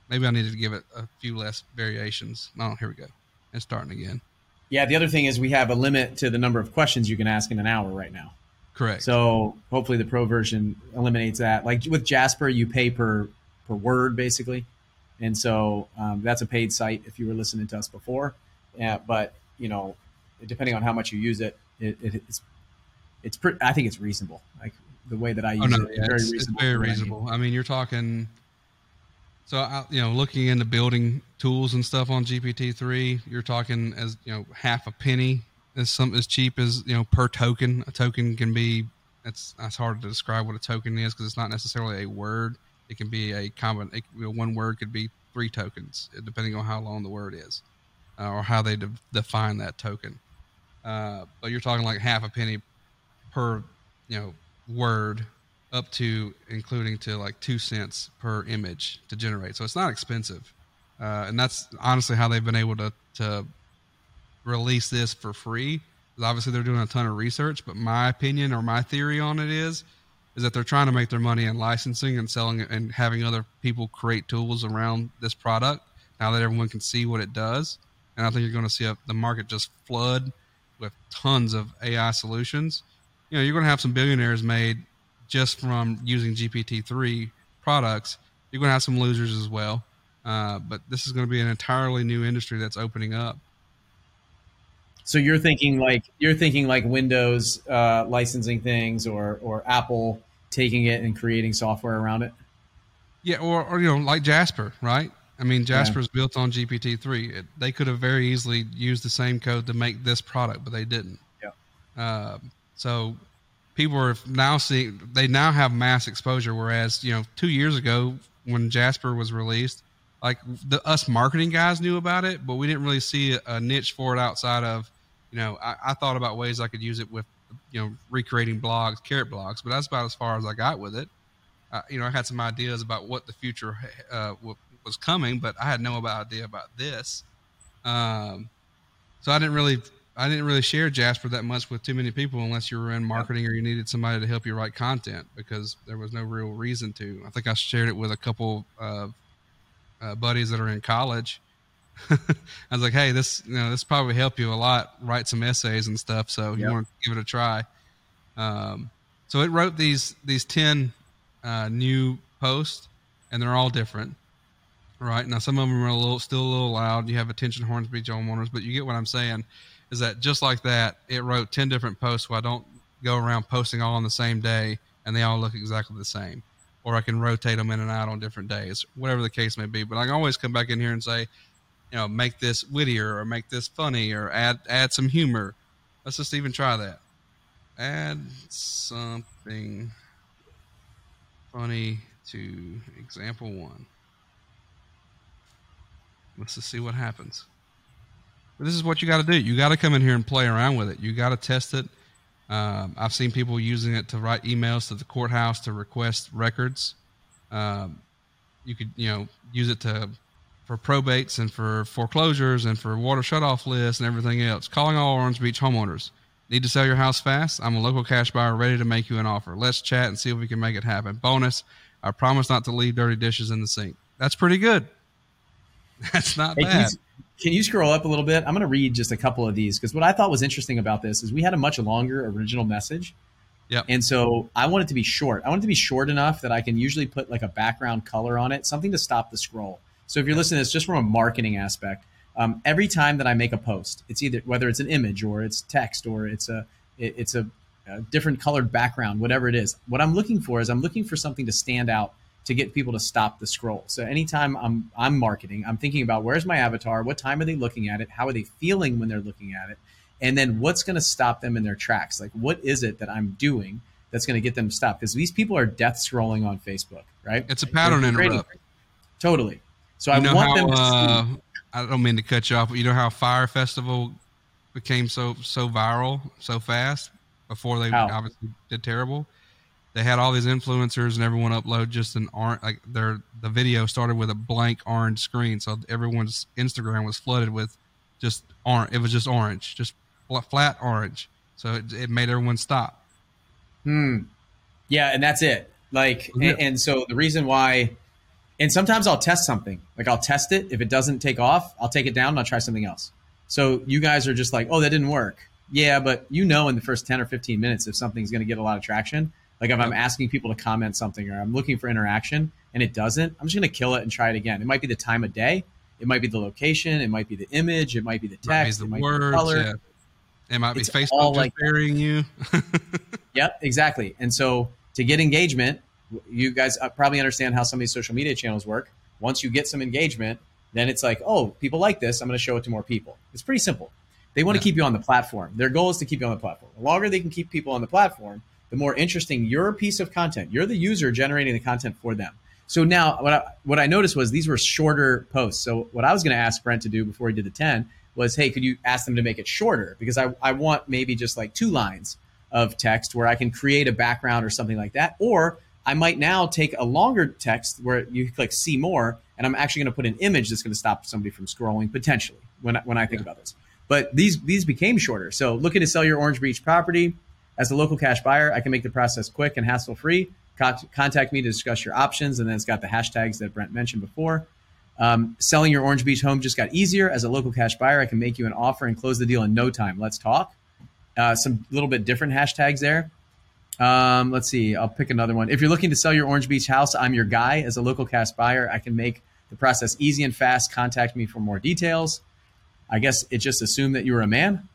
maybe I needed to give it a few less variations. Oh, here we go. It's starting again. Yeah, the other thing is we have a limit to the number of questions you can ask in an hour right now. Correct. So hopefully the pro version eliminates that. Like with Jasper, you pay per per word basically, and so um, that's a paid site if you were listening to us before. Yeah, but you know, depending on how much you use it, it, it it's it's pretty. I think it's reasonable. Like the way that I oh, use oh, no, it, yeah, very it's, reasonable. It's very what I reasonable. I mean, you're talking. So I- you know, looking into building tools and stuff on GPT three, you're talking as you know half a penny is some as cheap as you know per token. A token can be it's that's hard to describe what a token is because it's not necessarily a word. It can be a common. It, you know, one word could be three tokens depending on how long the word is, uh, or how they de- define that token. Uh, but you're talking like half a penny per you know word up to including to like two cents per image to generate. So it's not expensive. Uh, and that's honestly how they've been able to to release this for free. Obviously they're doing a ton of research but my opinion or my theory on it is is that they're trying to make their money in licensing and selling it and having other people create tools around this product now that everyone can see what it does and i think you're going to see a, the market just flood with tons of ai solutions you know you're going to have some billionaires made just from using GPT-3 products. You're going to have some losers as well, uh, but this is going to be an entirely new industry that's opening up. So you're thinking like you're thinking like Windows uh, licensing things, or or Apple taking it and creating software around it. Yeah, or, or you know, like Jasper, right? I mean, Jasper's built on GPT-3. They could have very easily used the same code to make this product, but they didn't. Yeah. Um, so people are now seeing they now have mass exposure, whereas you know two years ago when Jasper was released, like the us marketing guys knew about it, but we didn't really see a, niche for it outside of you know I, I thought about ways I could use it with you know recreating blogs, carrot blogs, but that's about as far as I got with it. Uh, you know, I had some ideas about what the future uh, was coming, but I had no idea about this. Um, so I didn't really, I didn't really share Jasper that much with too many people unless you were in marketing or you needed somebody to help you write content because there was no real reason to. I think I shared it with a couple of uh, buddies that are in college. I was like, "Hey, this, you know, this probably help you a lot. Write some essays and stuff. So you want to give it a try." Um, so it wrote these these ten uh, new posts, and they're all different. Right now, some of them are a little, still a little loud. You have attention Hornsby homeowners, but you get what I'm saying. Is that just like that? It wrote ten different posts, so I don't go around posting all on the same day, and they all look exactly the same. Or I can rotate them in and out on different days, whatever the case may be. But I can always come back in here and say, you know, make this wittier or make this funny or add add some humor. Let's just even try that. Add something funny to example one. Let's just see what happens. But this is what you got to do. You got to come in here and play around with it. You got to test it. Um, I've seen people using it to write emails to the courthouse to request records. Um, you could, you know, use it to for probates and for foreclosures and for water shutoff lists and everything else. Calling all Orange Beach homeowners. Need to sell your house fast? I'm a local cash buyer ready to make you an offer. Let's chat and see if we can make it happen. Bonus, I promise not to leave dirty dishes in the sink. That's pretty good. That's not Hey, can, bad. you, can you scroll up a little bit? I'm going to read just a couple of these because what I thought was interesting about this is we had a much longer original message. Yep. And so I want it to be short. I want it to be short enough that I can usually put like a background color on it, something to stop the scroll. So if you're listening to this just from a marketing aspect, um, every time that I make a post, it's either whether it's an image or it's text or it's a it, it's a, a different colored background, whatever it is. What I'm looking for is I'm looking for something to stand out to get people to stop the scroll. So anytime I'm I'm marketing, I'm thinking about where's my avatar, what time are they looking at it, how are they feeling when they're looking at it, and then what's going to stop them in their tracks? Like what is it that I'm doing that's going to get them to stop? Because these people are death scrolling on Facebook, right? It's a pattern They're interrupt. Totally. So You I want how, them to uh, see. I don't mean to cut you off, but you know how Fyre Festival became so so viral so fast before they How? obviously did terrible. They had all these influencers and everyone upload just an orange like their the video started with a blank orange screen, so everyone's Instagram was flooded with just orange. It was just orange, just fl- flat orange. So it, it made everyone stop. Hmm. Yeah, and that's it. Like, Yeah. and, and so the reason why And sometimes I'll test something. Like I'll test it. If it doesn't take off, I'll take it down and I'll try something else. So you guys are just like, oh, that didn't work. Yeah, but you know in the first 10 or 15 minutes if something's going to get a lot of traction. Like if I'm asking people to comment something or I'm looking for interaction and it doesn't, I'm just going to kill it and try it again. It might be the time of day. It might be the location. It might be the image. It might be the text. the it might words, be the color. Yeah. It might be It's Facebook all just like burying you. Yep, exactly. And so to get engagement, you guys uh, probably understand how some of these social media channels work. Once you get some engagement, then it's like, oh, people like this. I'm going to show it to more people. It's pretty simple. They want to keep you on the platform. Their goal is to keep you on the platform. The longer they can keep people on the platform, the more interesting your piece of content. You're the user generating the content for them. So now, what I, what I noticed was these were shorter posts. So what I was going to ask Brent to do before he did the ten was, hey, could you ask them to make it shorter? Because I, I want maybe just like two lines of text where I can create a background or something like that. Or I might now take a longer text where you click see more, and I'm actually going to put an image that's going to stop somebody from scrolling potentially when I, when I think about this. But these these became shorter. So looking to sell your Orange Beach property as a local cash buyer, I can make the process quick and hassle free. Contact me to discuss your options, and then it's got the hashtags that Brent mentioned before. Um, selling your Orange Beach home just got easier. As a local cash buyer, I can make you an offer and close the deal in no time. Let's talk. Uh, some little bit different hashtags there. Um, let's see. I'll pick another one. If you're looking to sell your Orange Beach house, I'm your guy. As a local cash buyer, I can make the process easy and fast. Contact me for more details. I guess it just assumed that you were a man.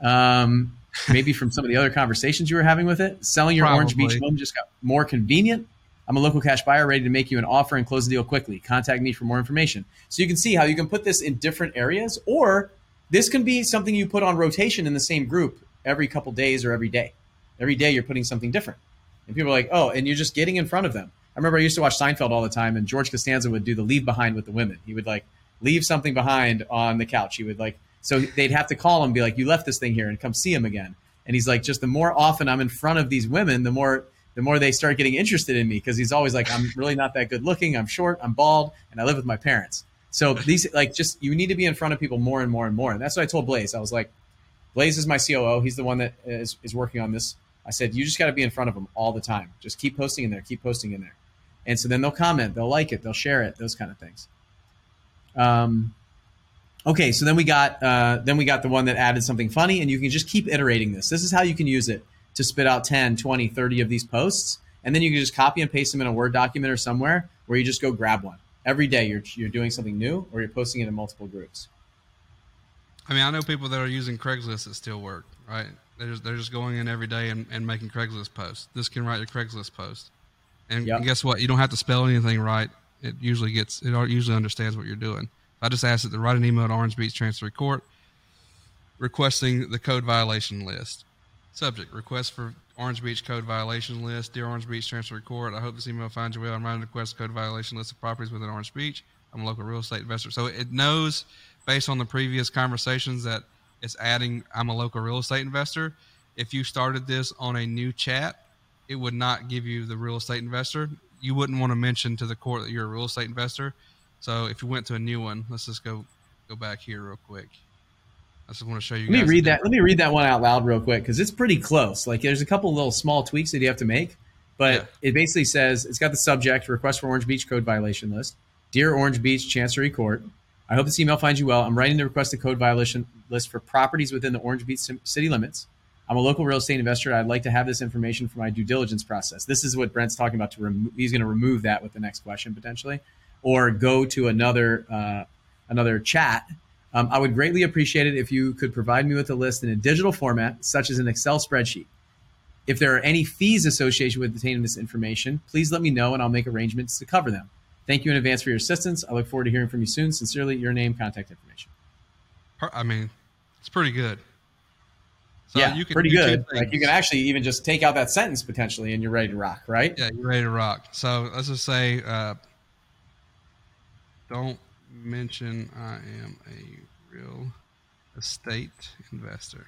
Um, maybe from some of the other conversations you were having with it. Selling your Orange Beach home just got more convenient. I'm a local cash buyer ready to make you an offer and close the deal quickly. Contact me for more information. So you can see how you can put this in different areas, or this can be something you put on rotation in the same group every couple days or every day. Every day you're putting something different. And people are like, oh, and you're just getting in front of them. I remember I used to watch Seinfeld all the time, and George Costanza would do the leave behind with the women. He would like leave something behind on the couch. He would like, so they'd have to call him, be like, you left this thing here, and come see him again. And he's like, just the more often I'm in front of these women, the more the more they start getting interested in me because he's always like, I'm really not that good looking. I'm short. I'm bald, and I live with my parents. So these like just you need to be in front of people more and more and more. And that's what I told Blaze. I was like, Blaze is my COO. He's the one that is, is working on this. I said, you just got to be in front of them all the time. Just keep posting in there. Keep posting in there. And so then they'll comment, they'll like it, they'll share it, those kind of things. Um, okay, so then we got uh, then we got the one that added something funny, and you can just keep iterating this. This is how you can use it to spit out 10, 20, 30 of these posts. And then you can just copy and paste them in a Word document or somewhere where you just go grab one. Every day you're, you're doing something new or you're posting it in multiple groups. I mean, I know people that are using Craigslist that still work, right? They're just, they're just going in every day and, and making Craigslist posts. This can write your Craigslist post. And Yep. guess what? You don't have to spell anything right. It usually gets, it usually understands what you're doing. I just asked it to write an email to Orange Beach Transfer Court requesting the code violation list. Subject, request for Orange Beach code violation list. Dear Orange Beach Transfer Court, I hope this email finds you well. I'm writing a request code violation list of properties within Orange Beach. I'm a local real estate investor. So it knows based on the previous conversations that it's adding I'm a local real estate investor. If you started this on a new chat, it would not give you the real estate investor. You wouldn't want to mention to the court that you're a real estate investor. So if you went to a new one, let's just go go back here real quick. I just want to show you. Let me read that. Let me read that one out loud real quick because it's pretty close. Like there's a couple little small tweaks that you have to make, but Yeah. it basically says it's got the subject request for Orange Beach code violation list. Dear Orange Beach Chancery Court, I hope this email finds you well. I'm writing to request a code violation list for properties within the Orange Beach city limits. I'm a local real estate investor. I'd like to have this information for my due diligence process. This is what Brent's talking about. To remo- he's going to remove that with the next question potentially, or go to another uh, another chat. Um, I would greatly appreciate it if you could provide me with a list in a digital format, such as an Excel spreadsheet. If there are any fees associated with obtaining this information, please let me know and I'll make arrangements to cover them. Thank you in advance for your assistance. I look forward to hearing from you soon. Sincerely, your name, contact information. I mean, it's pretty good. So yeah, you can pretty good. Like you can actually even just take out that sentence potentially, and you're ready to rock, right? Yeah, you're ready to rock. So let's just say, uh, don't mention I am a real estate investor.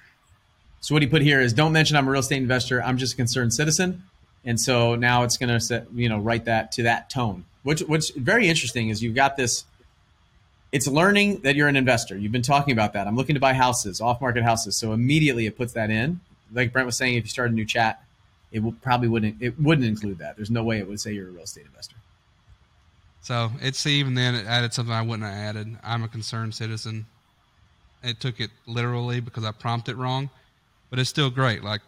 So what he put here is don't mention I'm a real estate investor. I'm just a concerned citizen. And so now it's going to you know write that to that tone. Which what's very interesting is you've got this. It's learning that you're an investor. You've been talking about that. I'm looking to buy houses, off-market houses. So immediately it puts that in. Like Brent was saying, if you start a new chat, it will probably wouldn't it wouldn't include that. There's no way it would say you're a real estate investor. So it's even then it added something I wouldn't have added. I'm a concerned citizen. It took it literally because I prompted wrong, but it's still great. Like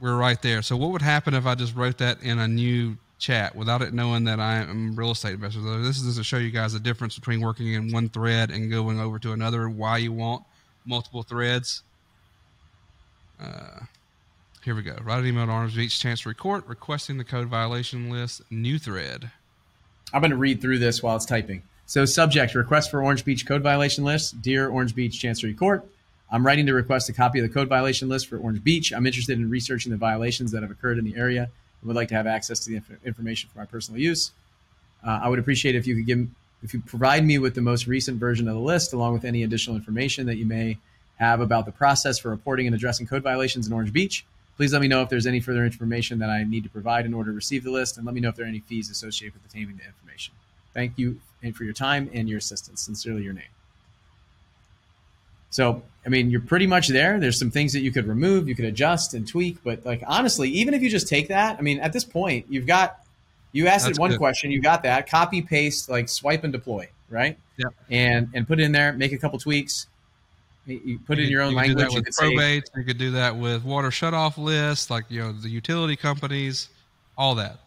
we're right there. So what would happen if I just wrote that in a new chat without it knowing that I am real estate investor? This is to show you guys the difference between working in one thread and going over to another. Why you want multiple threads. Uh, here we go. Write an email to Orange Beach Chancery Court requesting the code violation list. New thread. I'm going to read through this while it's typing. So, subject request for Orange Beach code violation list. Dear Orange Beach Chancery Court, I'm writing to request a copy of the code violation list for Orange Beach. I'm interested in researching the violations that have occurred in the area and would like to have access to the inf- information for my personal use. Uh, I would appreciate if you could give, if you provide me with the most recent version of the list, along with any additional information that you may have about the process for reporting and addressing code violations in Orange Beach. Please let me know if there's any further information that I need to provide in order to receive the list, and let me know if there are any fees associated with obtaining the information. Thank you for your time and your assistance. Sincerely, your name. So, I mean, you're pretty much there. There's some things that you could remove, you could adjust and tweak, but like honestly, even if you just take that, I mean, at this point, you've got you asked That's it one good. question, you got that. Copy, paste, like swipe and deploy, right? Yeah. And and put it in there, make a couple tweaks. You put you it in your own you language. Do that with probate. Say, you could do that with water shutoff lists, like you know the utility companies, all that.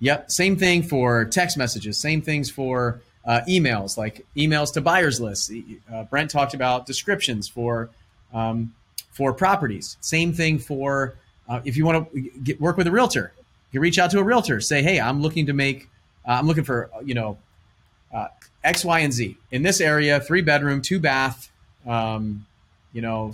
Yep. Same thing for text messages. Same things for uh, emails, like emails to buyers lists. Uh, Brent talked about descriptions for um, for properties. Same thing for uh, if you want to work with a realtor. You reach out to a realtor. Say, hey, I'm looking to make. Uh, I'm looking for you know uh, X, Y, and Z in this area. Three bedroom, two bath. Um, you know,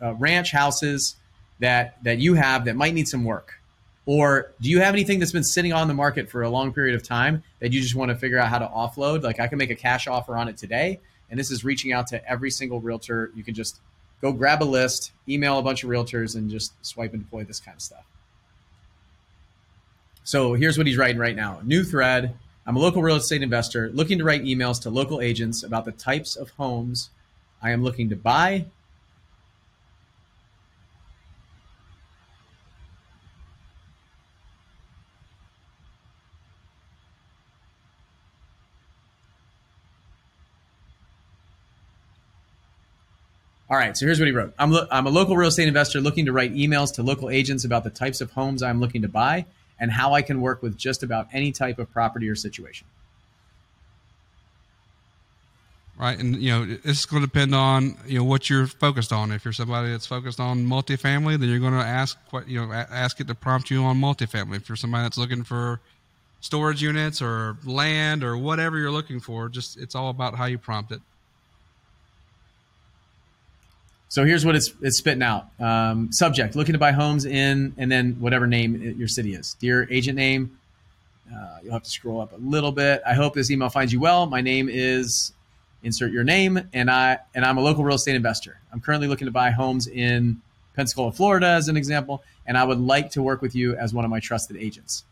uh, ranch houses that that you have that might need some work or do you have anything that's been sitting on the market for a long period of time that you just want to figure out how to offload? Like I can make a cash offer on it today. And this is reaching out to every single realtor. You can just go grab a list, email a bunch of realtors, and just swipe and deploy this kind of stuff. So here's what he's writing right now new thread. I'm a local real estate investor looking to write emails to local agents about the types of homes I am looking to buy, All right, so here's what he wrote. I'm, lo- I'm a local real estate investor looking to write emails to local agents about the types of homes I'm looking to buy and how I can work with just about any type of property or situation. Right, and you know it's going to depend on you know what you're focused on. If you're somebody that's focused on multifamily, then you're going to ask what you know ask it to prompt you on multifamily. If you're somebody that's looking for storage units or land or whatever you're looking for, just it's all about how you prompt it. So here's what it's it's spitting out. Um, subject: looking to buy homes in, and then whatever name your city is. Dear agent name. Uh, you'll have to scroll up a little bit. I hope this email finds you well. My name is insert your name, and I and I'm a local real estate investor. I'm currently looking to buy homes in Pensacola, Florida, as an example, and I would like to work with you as one of my trusted agents.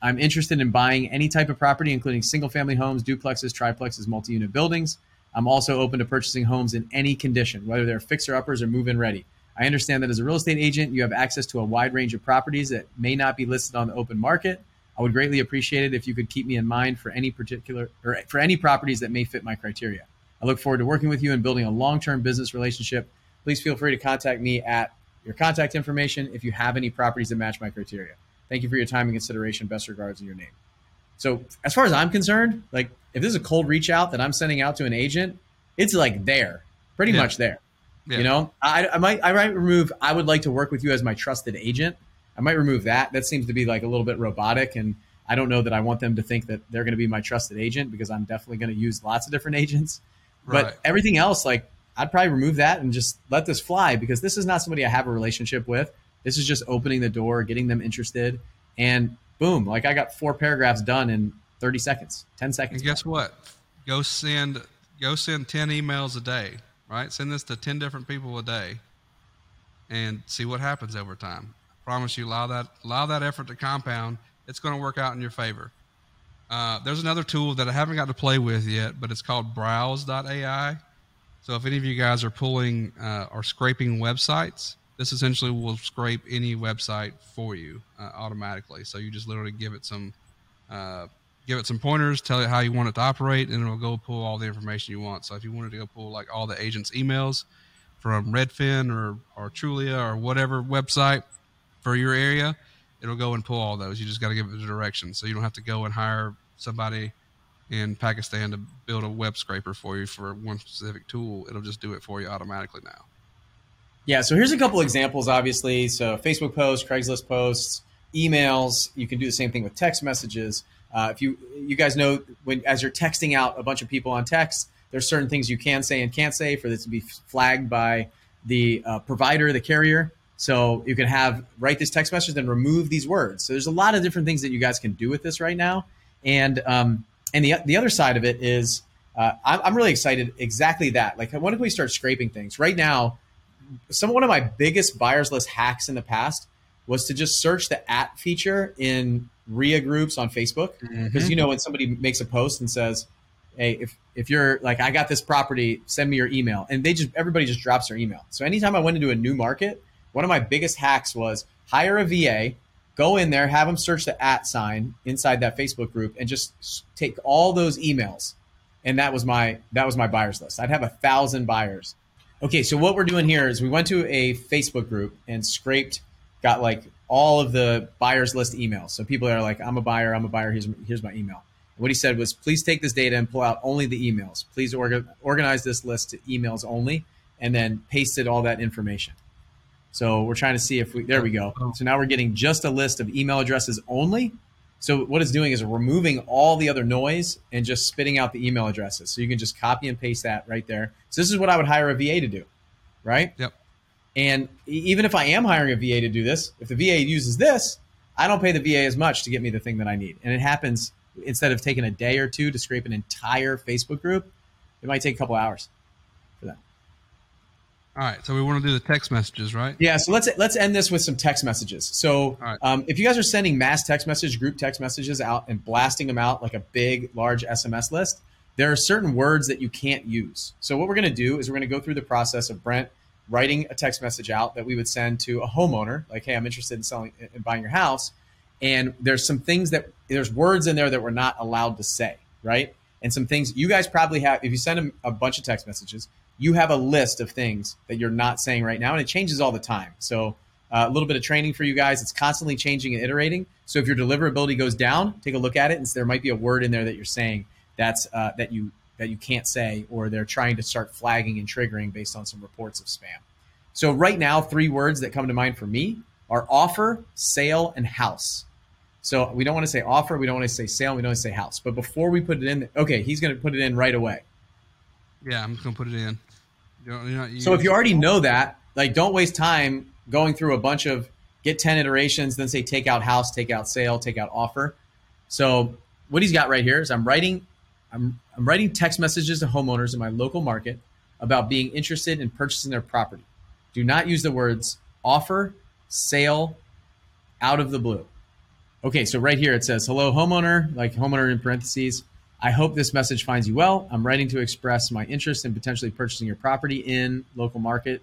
I'm interested in buying any type of property, including single family homes, duplexes, triplexes, multi unit buildings. I'm also open to purchasing homes in any condition, whether they're fixer uppers or move in ready. I understand that as a real estate agent, you have access to a wide range of properties that may not be listed on the open market. I would greatly appreciate it if you could keep me in mind for any particular or for any properties that may fit my criteria. I look forward to working with you and building a long-term business relationship. Please feel free to contact me at your contact information if you have any properties that match my criteria. Thank you for your time and consideration. Best regards in your name. So as far as I'm concerned, like if this is a cold reach out that I'm sending out to an agent, it's like there, pretty yeah. much there. Yeah. You know, I, I might I might remove. I would like to work with you as my trusted agent. I might remove that. That seems to be like a little bit robotic, and I don't know that I want them to think that they're going to be my trusted agent because I'm definitely going to use lots of different agents. Right. But everything else, like I'd probably remove that and just let this fly because this is not somebody I have a relationship with. This is just opening the door, getting them interested, and boom, like I got four paragraphs done in 30 seconds, 10 seconds. And guess what? Go send go send 10 emails a day, right? Send this to 10 different people a day and see what happens over time. I promise you allow that allow that effort to compound. It's going to work out in your favor. Uh, there's another tool that I haven't got to play with yet, but it's called browse.ai. So if any of you guys are pulling uh, or scraping websites, this essentially will scrape any website for you uh, automatically. So you just literally give it some Uh, give it some pointers, tell it how you want it to operate, and it'll go pull all the information you want. So if you wanted to go pull like all the agents' emails from Redfin or or Trulia or whatever website for your area, it'll go and pull all those. You just got to give it the direction, so you don't have to go and hire somebody in Pakistan to build a web scraper for you for one specific tool. It'll just do it for you automatically now. Yeah, so here's a couple examples, obviously. So Facebook posts, Craigslist posts, emails. You can do the same thing with text messages. Uh, if you you guys know when as you're texting out a bunch of people on text, there's certain things you can say and can't say for this to be flagged by the uh, provider, the carrier. So you can have write this text message, then remove these words. So there's a lot of different things that you guys can do with this right now. And um, and the the other side of it is uh, I'm, I'm really excited. Exactly that. Like when did we start scraping things? Right now, some one of my biggest buyers list hacks in the past was to just search the at feature in REIA groups on Facebook because mm-hmm. you know when somebody makes a post and says, "Hey, if if you're like I got this property, send me your email," and they just everybody just drops their email. So anytime I went into a new market, one of my biggest hacks was hire a VA, go in there, have them search the at sign inside that Facebook group, and just take all those emails. And that was my that was my buyers list. I'd have a thousand buyers Okay, so what we're doing here is we went to a Facebook group and scraped, got like all of the buyers list emails. So people are like, I'm a buyer, I'm a buyer, here's, here's my email. And what he said was, please take this data and pull out only the emails. Please orga- organize this list to emails only, and then pasted all that information. So we're trying to see if we, there we go. Oh, oh. So now we're getting just a list of email addresses only so what it's doing is removing all the other noise and just spitting out the email addresses. So you can just copy and paste that right there. So this is what I would hire a VA to do, right? Yep. And even if I am hiring a VA to do this, if the VA uses this, I don't pay the VA as much to get me the thing that I need. And it happens instead of taking a day or two to scrape an entire Facebook group, it might take a couple hours. For that. All right, so we want to do the text messages, right? Yeah, so let's let's end this with some text messages. So, right. um, if you guys are sending mass text message, group text messages out and blasting them out like a big, large SMS list, there are certain words that you can't use. So, what we're going to do is we're going to go through the process of Brent writing a text message out that we would send to a homeowner, like, "Hey, I'm interested in selling and buying your house," and there's some things that there's words in there that we're not allowed to say, right? And some things you guys probably have. If you send them a bunch of text messages, you have a list of things that you're not saying right now, and it changes all the time. So uh, a little bit of training for you guys. It's constantly changing and iterating. So if your deliverability goes down, take a look at it, and there might be a word in there that you're saying that's uh, that you that you can't say, or they're trying to start flagging and triggering based on some reports of spam. So right now, three words that come to mind for me are offer, sale, and house. So we don't want to say offer, we don't want to say sale, we don't want to say house. But before we put it in, okay, he's going to put it in right away. Yeah, I'm just going to put it in. You're you're so if you already know that, like, don't waste time going through a bunch of get 10 iterations, then say take out house, take out sale, take out offer. So what he's got right here is I'm writing, I'm, I'm writing text messages to homeowners in my local market about being interested in purchasing their property. Do not use the words offer, sale, out of the blue. Okay, so right here it says, hello, homeowner, like homeowner in parentheses. I hope this message finds you well. I'm writing to express my interest in potentially purchasing your property in local market.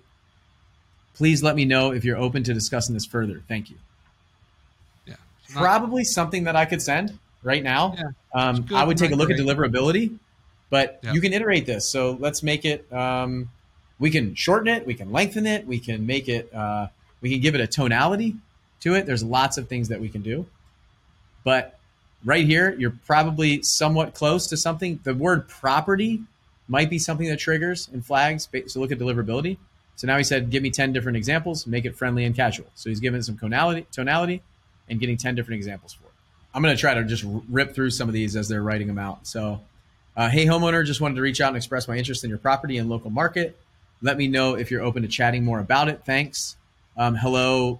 Please let me know if you're open to discussing this further. Thank you. Yeah. Probably something that I could send right now. Yeah, um, I would take a look great. at deliverability, but yeah. you can iterate this. So let's make it. Um, we can shorten it. We can lengthen it. We can make it. Uh, we can give it a tonality to it. There's lots of things that we can do, but right here, you're probably somewhat close to something. The word property might be something that triggers and flags. So look at deliverability. So now he said, give me 10 different examples, make it friendly and casual. So he's giving some tonality, tonality and getting 10 different examples for. I'm going to try to just rip through some of these as they're writing them out. So, uh, hey, homeowner, just wanted to reach out and express my interest in your property and local market. Let me know if you're open to chatting more about it. Thanks. Um, hello,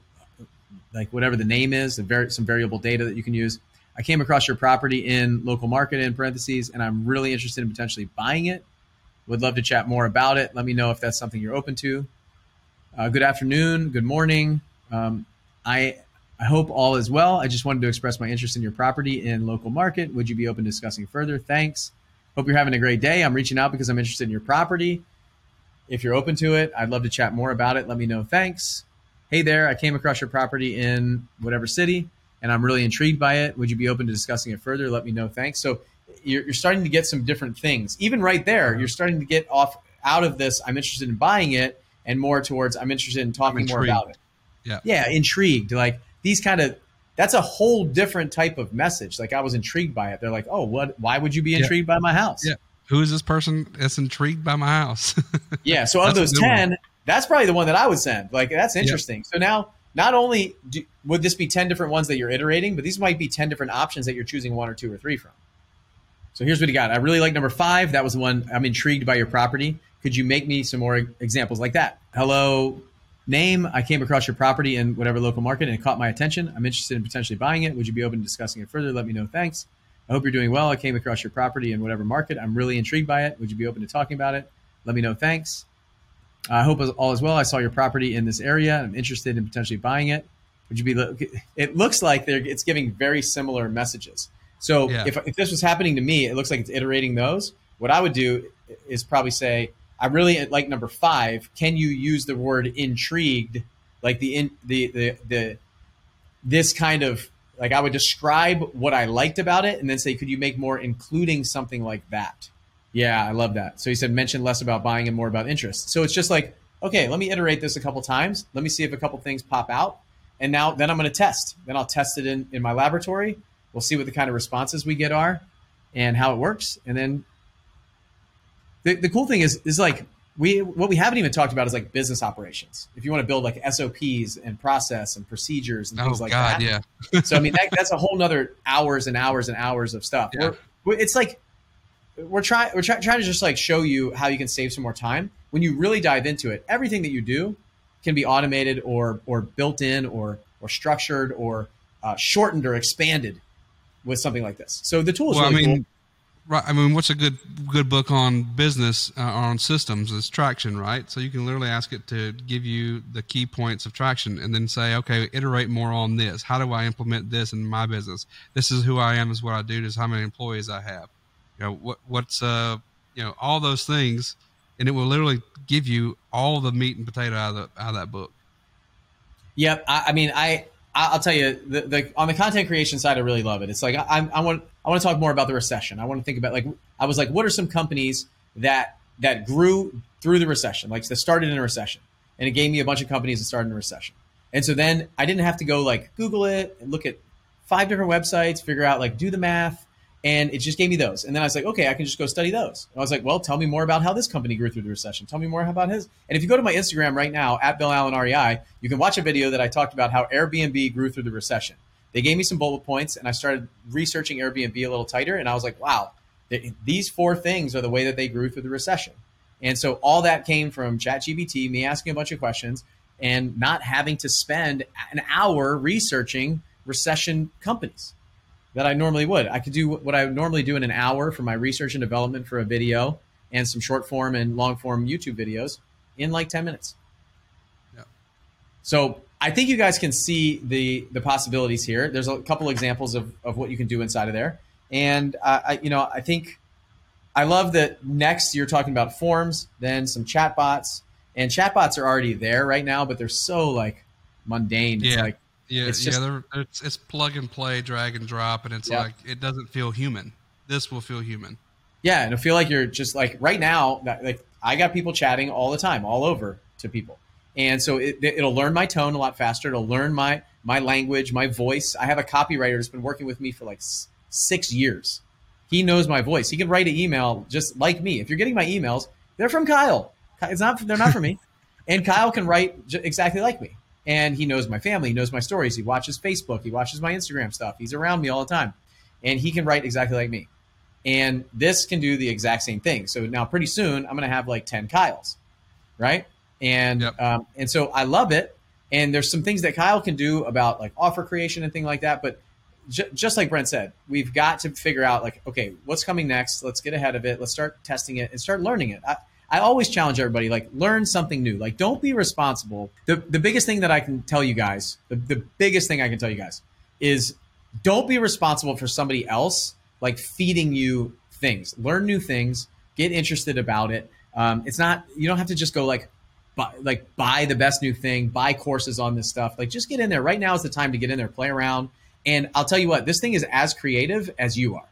like whatever the name is, some variable data that you can use. I came across your property in local market in parentheses, and I'm really interested in potentially buying it. Would love to chat more about it. Let me know if that's something you're open to. Uh, good afternoon. Good morning. Um, I I hope all is well. I just wanted to express my interest in your property in local market. Would you be open to discussing further? Thanks. Hope you're having a great day. I'm reaching out because I'm interested in your property. If you're open to it, I'd love to chat more about it. Let me know. Thanks. Hey there. I came across your property in whatever city and I'm really intrigued by it. Would you be open to discussing it further? Let me know. Thanks. So you're, you're starting to get some different things. Even right there, you're starting to get off out of this. I'm interested in buying it, and more towards I'm interested in talking more about it. Yeah. Yeah. Intrigued. Like these kind of. That's a whole different type of message. Like I was intrigued by it. They're like, "Oh, what? Why would you be intrigued yeah. by my house?" Yeah. Who is this person that's intrigued by my house? yeah. So of those ten, one. that's probably the one that I would send. Like that's interesting. Yep. So now, not only do, would this be ten different ones that you're iterating, but these might be ten different options that you're choosing one or two or three from. So here's what he got. I really like number five. That was the one I'm intrigued by your property. Could you make me some more examples like that? Hello, name. I came across your property in whatever local market and it caught my attention. I'm interested in potentially buying it. Would you be open to discussing it further? Let me know. Thanks. I hope you're doing well. I came across your property in whatever market. I'm really intrigued by it. Would you be open to talking about it? Let me know. Thanks. I hope all is well. I saw your property in this area. I'm interested in potentially buying it. Would you be? It looks like they're, it's giving very similar messages. So yeah. if, if this was happening to me, it looks like it's iterating those. What I would do is probably say, I really like number five. Can you use the word intrigued, like the in the the the this kind of like I would describe what I liked about it, and then say, could you make more, including something like that? Yeah, I love that. So he said, mention less about buying and more about interest. So it's just like, okay, let me iterate this a couple times. Let me see if a couple things pop out, and now then I'm going to test. Then I'll test it in in my laboratory We'll see what the kind of responses we get are and how it works. And then the, the cool thing is is like we what we haven't even talked about is like business operations. If you want to build like SOPs and process and procedures and things oh, like God, that. Yeah. so I mean that, that's a whole nother hours and hours and hours of stuff. Yeah. We're, it's like we're trying we're try, trying to just like show you how you can save some more time. When you really dive into it, everything that you do can be automated or or built in or or structured or uh, shortened or expanded with something like this. So the tool is well, really I mean, cool. Right. I mean, what's a good good book on business uh, on systems is Traction, right? So you can literally ask it to give you the key points of Traction, and then say, okay, iterate more on this. How do I implement this in my business? This is who I am. Is what I do. This is how many employees I have. You know what what's uh you know all those things, and it will literally give you all the meat and potato out of the, out of that book. Yep. I, I mean, I I'll tell you, the, the, on the content creation side, I really love it. It's like I, I want I want to talk more about the recession. I want to think about like I was like, what are some companies that that grew through the recession, like that started in a recession, and it gave me a bunch of companies that started in a recession. And so then I didn't have to go like Google it and look at five different websites, figure out like do the math, and it just gave me those. And then I was like, okay, I can just go study those. And I was like, well, tell me more about how this company grew through the recession. Tell me more about his. And if you go to my Instagram right now at Bill Allen REI, you can watch a video that I talked about how Airbnb grew through the recession. They gave me some bullet points, and I started researching Airbnb a little tighter. And I was like, wow, these four things are the way that they grew through the recession. And so all that came from ChatGPT, me asking a bunch of questions, and not having to spend an hour researching recession companies that I normally would. I could do what I would normally do in an hour for my research and development for a video and some short form and long form YouTube videos in like 10 minutes. Yeah. So I think you guys can see the the possibilities here. There's a couple examples of, of what you can do inside of there. And uh, I, you know, I think I love that next you're talking about forms, then some chatbots, and chatbots are already there right now, but they're so like mundane. It's yeah. like yeah, it's just, yeah, it's, it's plug and play, drag and drop, and it's yeah. like it doesn't feel human. This will feel human. Yeah, and I feel like you're just like right now. Like I got people chatting all the time, all over to people, and so it, it'll learn my tone a lot faster. It'll learn my my language, my voice. I have a copywriter that's been working with me for like six years. He knows my voice. He can write an email just like me. If you're getting my emails, they're from Kyle. It's not. They're not for me. And Kyle can write exactly like me and he knows my family, he knows my stories, he watches Facebook, he watches my Instagram stuff, he's around me all the time, and he can write exactly like me. And this can do the exact same thing. So now, pretty soon, I'm going to have like ten Kyles, right? And yep. um, and so I love it. And there's some things that Kyle can do about like offer creation and thing like that. But j- just like Brent said, we've got to figure out like, okay, what's coming next? Let's get ahead of it. Let's start testing it and start learning it. I, I always challenge everybody like learn something new. Like don't be responsible. The the biggest thing that I can tell you guys, the, the biggest thing I can tell you guys is don't be responsible for somebody else like feeding you things. Learn new things, get interested about it. Um, it's not you don't have to just go like buy, like buy the best new thing, buy courses on this stuff. Like just get in there. Right now is the time to get in there, play around And I'll tell you what, this thing is as creative as you are.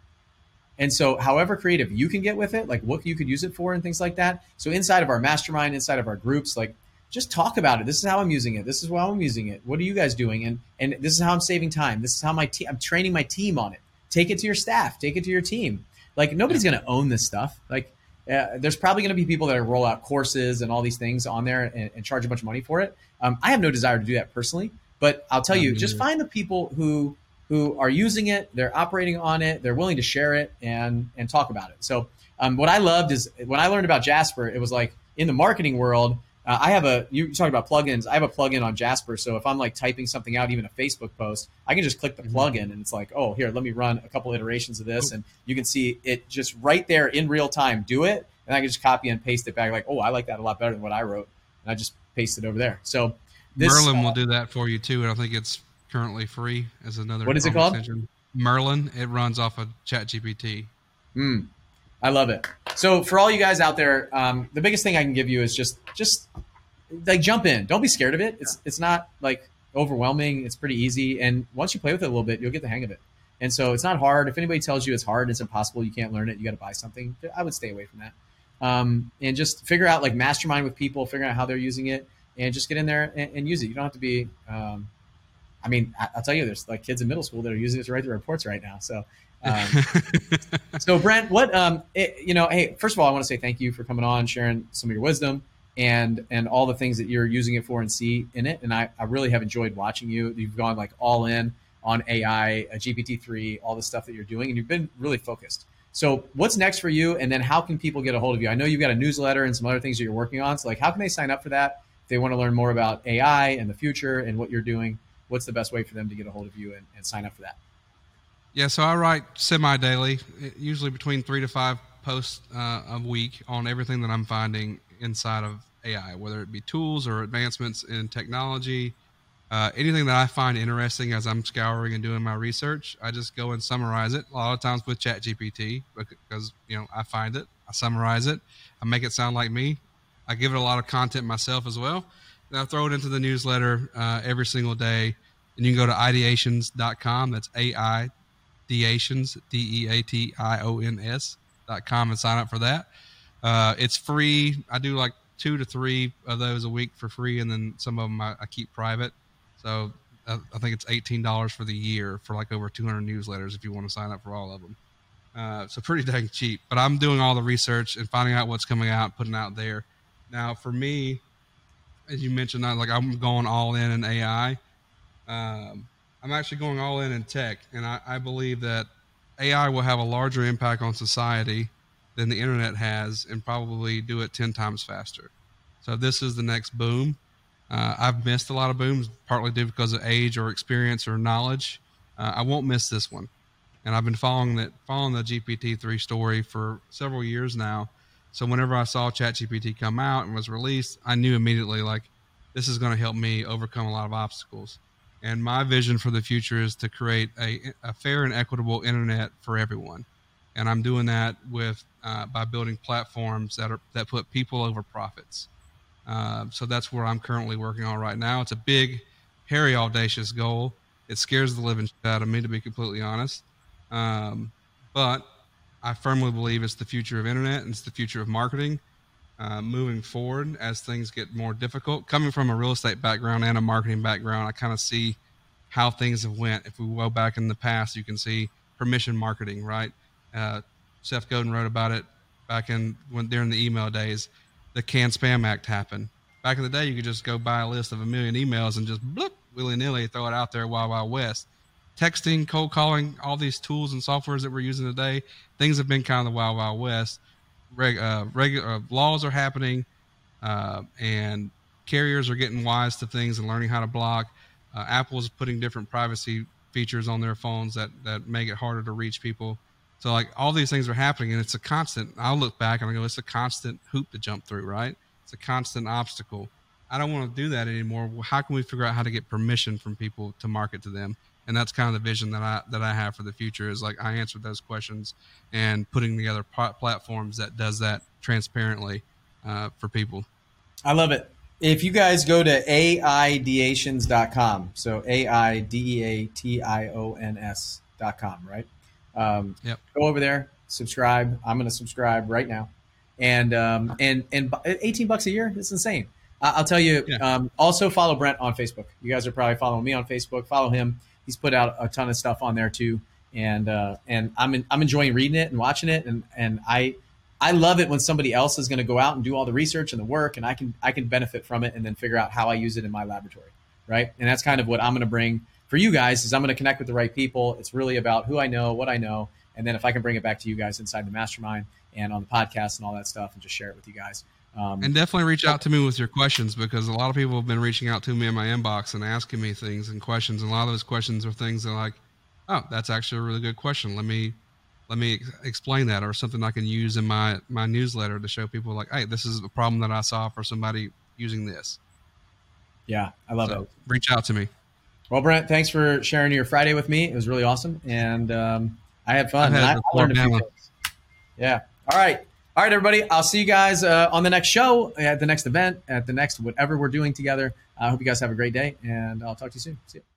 And so, however creative you can get with it, like what you could use it for and things like that. So, inside of our mastermind, inside of our groups, like just talk about it. This is how I'm using it. This is how I'm using it. What are you guys doing? And and this is how I'm saving time. This is how my team. I'm training my team on it. Take it to your staff. Take it to your team. Like nobody's going to own this stuff. Like uh, there's probably going to be people that are roll out courses and all these things on there and, and charge a bunch of money for it. Um, I have no desire to do that personally, but I'll tell you, just find the people who who are using it, they're operating on it, they're willing to share it and and talk about it. So um, what I loved is when I learned about Jasper, it was like in the marketing world uh, I have a you talking about plugins. I have a plugin on Jasper, so if I'm like typing something out, even a Facebook post, I can just click the mm-hmm. plugin, and it's like, oh, here, let me run a couple iterations of this, and you can see it just right there in real time. Do it, and I can just copy and paste it back. Like, oh, I like that a lot better than what I wrote, and I just paste it over there. So this, Merlin uh, will do that for you too, and I think it's currently free as another. What is it called? Extension. Merlin. It runs off of ChatGPT. Hmm. I love it. So for all you guys out there, um, the biggest thing I can give you is just just like jump in. Don't be scared of it. It's it's not like overwhelming. It's pretty easy, and once you play with it a little bit, you'll get the hang of it. And so it's not hard. If anybody tells you it's hard, it's impossible, you can't learn it, you got to buy something. I would stay away from that. Um, and just figure out like mastermind with people, figure out how they're using it, and just get in there and, and use it. You don't have to be. Um, I mean, I, will tell you, there's like kids in middle school that are using it to write their reports right now. So um, so Brent, what um, it, you know, hey, first of all, I want to say thank you for coming on, sharing some of your wisdom and and all the things that you're using it for and see in it. And I, I really have enjoyed watching you. You've gone like all in on AI, GPT three, all the stuff that you're doing, and you've been really focused. So what's next for you? And then how can people get a hold of you? I know you've got a newsletter and some other things that you're working on. So like, how can they sign up for that? If they want to learn more about AI and the future and what you're doing, what's the best way for them to get a hold of you and, and sign up for that? Yeah, so I write semi daily, usually between three to five posts uh, a week on everything that I'm finding inside of AI, whether it be tools or advancements in technology, uh, anything that I find interesting as I'm scouring and doing my research, I just go and summarize it. A lot of times with ChatGPT because you know I find it, I summarize it, I make it sound like me. I give it a lot of content myself as well. Then I throw it into the newsletter uh, every single day, and you can go to aideations.com. That's A I deations, D E A T I O N S dot com and sign up for that. Uh, it's free. I do like two to three of those a week for free, and then some of them I, I keep private. So I, I, think it's eighteen dollars for the year for like over two hundred newsletters if you want to sign up for all of them. Uh, so pretty dang cheap. But I'm doing all the research and finding out what's coming out, putting out there. Now for me, as you mentioned, I, like I'm going all in in AI. Um, I'm actually going all in in tech, and I, I believe that AI will have a larger impact on society than the internet has, and probably do it ten times faster. So this is the next boom. Uh, I've missed a lot of booms, partly due because of age or experience or knowledge. Uh, I won't miss this one, and I've been following that following the GPT three story for several years now. So whenever I saw ChatGPT come out and was released, I knew immediately like this is going to help me overcome a lot of obstacles. And my vision for the future is to create a, a fair and equitable internet for everyone. And I'm doing that with uh, by building platforms that are that put people over profits. Uh, so that's where I'm currently working on right now. It's a big, hairy, audacious goal. It scares the living shit out of me, to be completely honest. Um, but I firmly believe it's the future of internet and it's the future of marketing uh, moving forward as things get more difficult. Coming from a real estate background and a marketing background, I kind of see how things have went. If we go back in the past, you can see permission marketing, right? Uh, Seth Godin wrote about it back in when during the email days. The CAN-SPAM Act happened. Back in the day, you could just go buy a list of a million emails and just bloop, willy nilly throw it out there wild, wild west. Texting, cold calling, all these tools and softwares that we're using today, things have been kind of the wild, wild west reg, uh, uh, laws are happening, uh, and carriers are getting wise to things and learning how to block. Uh, Apple is putting different privacy features on their phones that that make it harder to reach people. So like all these things are happening, and it's a constant. I'll look back and I go, it's a constant hoop to jump through, right? It's a constant obstacle. I don't want to do that anymore. How can we figure out how to get permission from people to market to them? And that's kind of the vision that I that I have for the future is like I answer those questions and putting together platforms that does that transparently uh, for people. I love it. if you guys go to aideations.com, so A I D E A T I O N S.com, right? Um, yep. Go over there, subscribe. I'm going to subscribe right now. And, um, and, and 18 bucks a year, it's insane. I'll tell you, yeah. um, also follow Brent on Facebook. You guys are probably following me on Facebook. Follow him. He's put out a ton of stuff on there too. And, uh, and I'm, in, I'm enjoying reading it and watching it. And, and I, I love it when somebody else is going to go out and do all the research and the work, and I can I can benefit from it and then figure out how I use it in my laboratory, right? And that's kind of what I'm going to bring for you guys is I'm going to connect with the right people. It's really about who I know, what I know, and then if I can bring it back to you guys inside the mastermind and on the podcast and all that stuff, and just share it with you guys. Um, and definitely reach out to me with your questions because a lot of people have been reaching out to me in my inbox and asking me things and questions. And a lot of those questions are things that are like, oh, that's actually a really good question. Let me let me ex- explain that or something I can use in my my newsletter to show people like, hey, this is a problem that I saw for somebody using this. Yeah, I love so, it. Reach out to me. Well, Brent, thanks for sharing your Friday with me. It was really awesome, and um, I had fun. Had I, I learned a few things. Yeah. All right. All right, everybody. I'll see you guys uh, on the next show, at the next event, at the next whatever we're doing together. I hope you guys have a great day, and I'll talk to you soon. See you.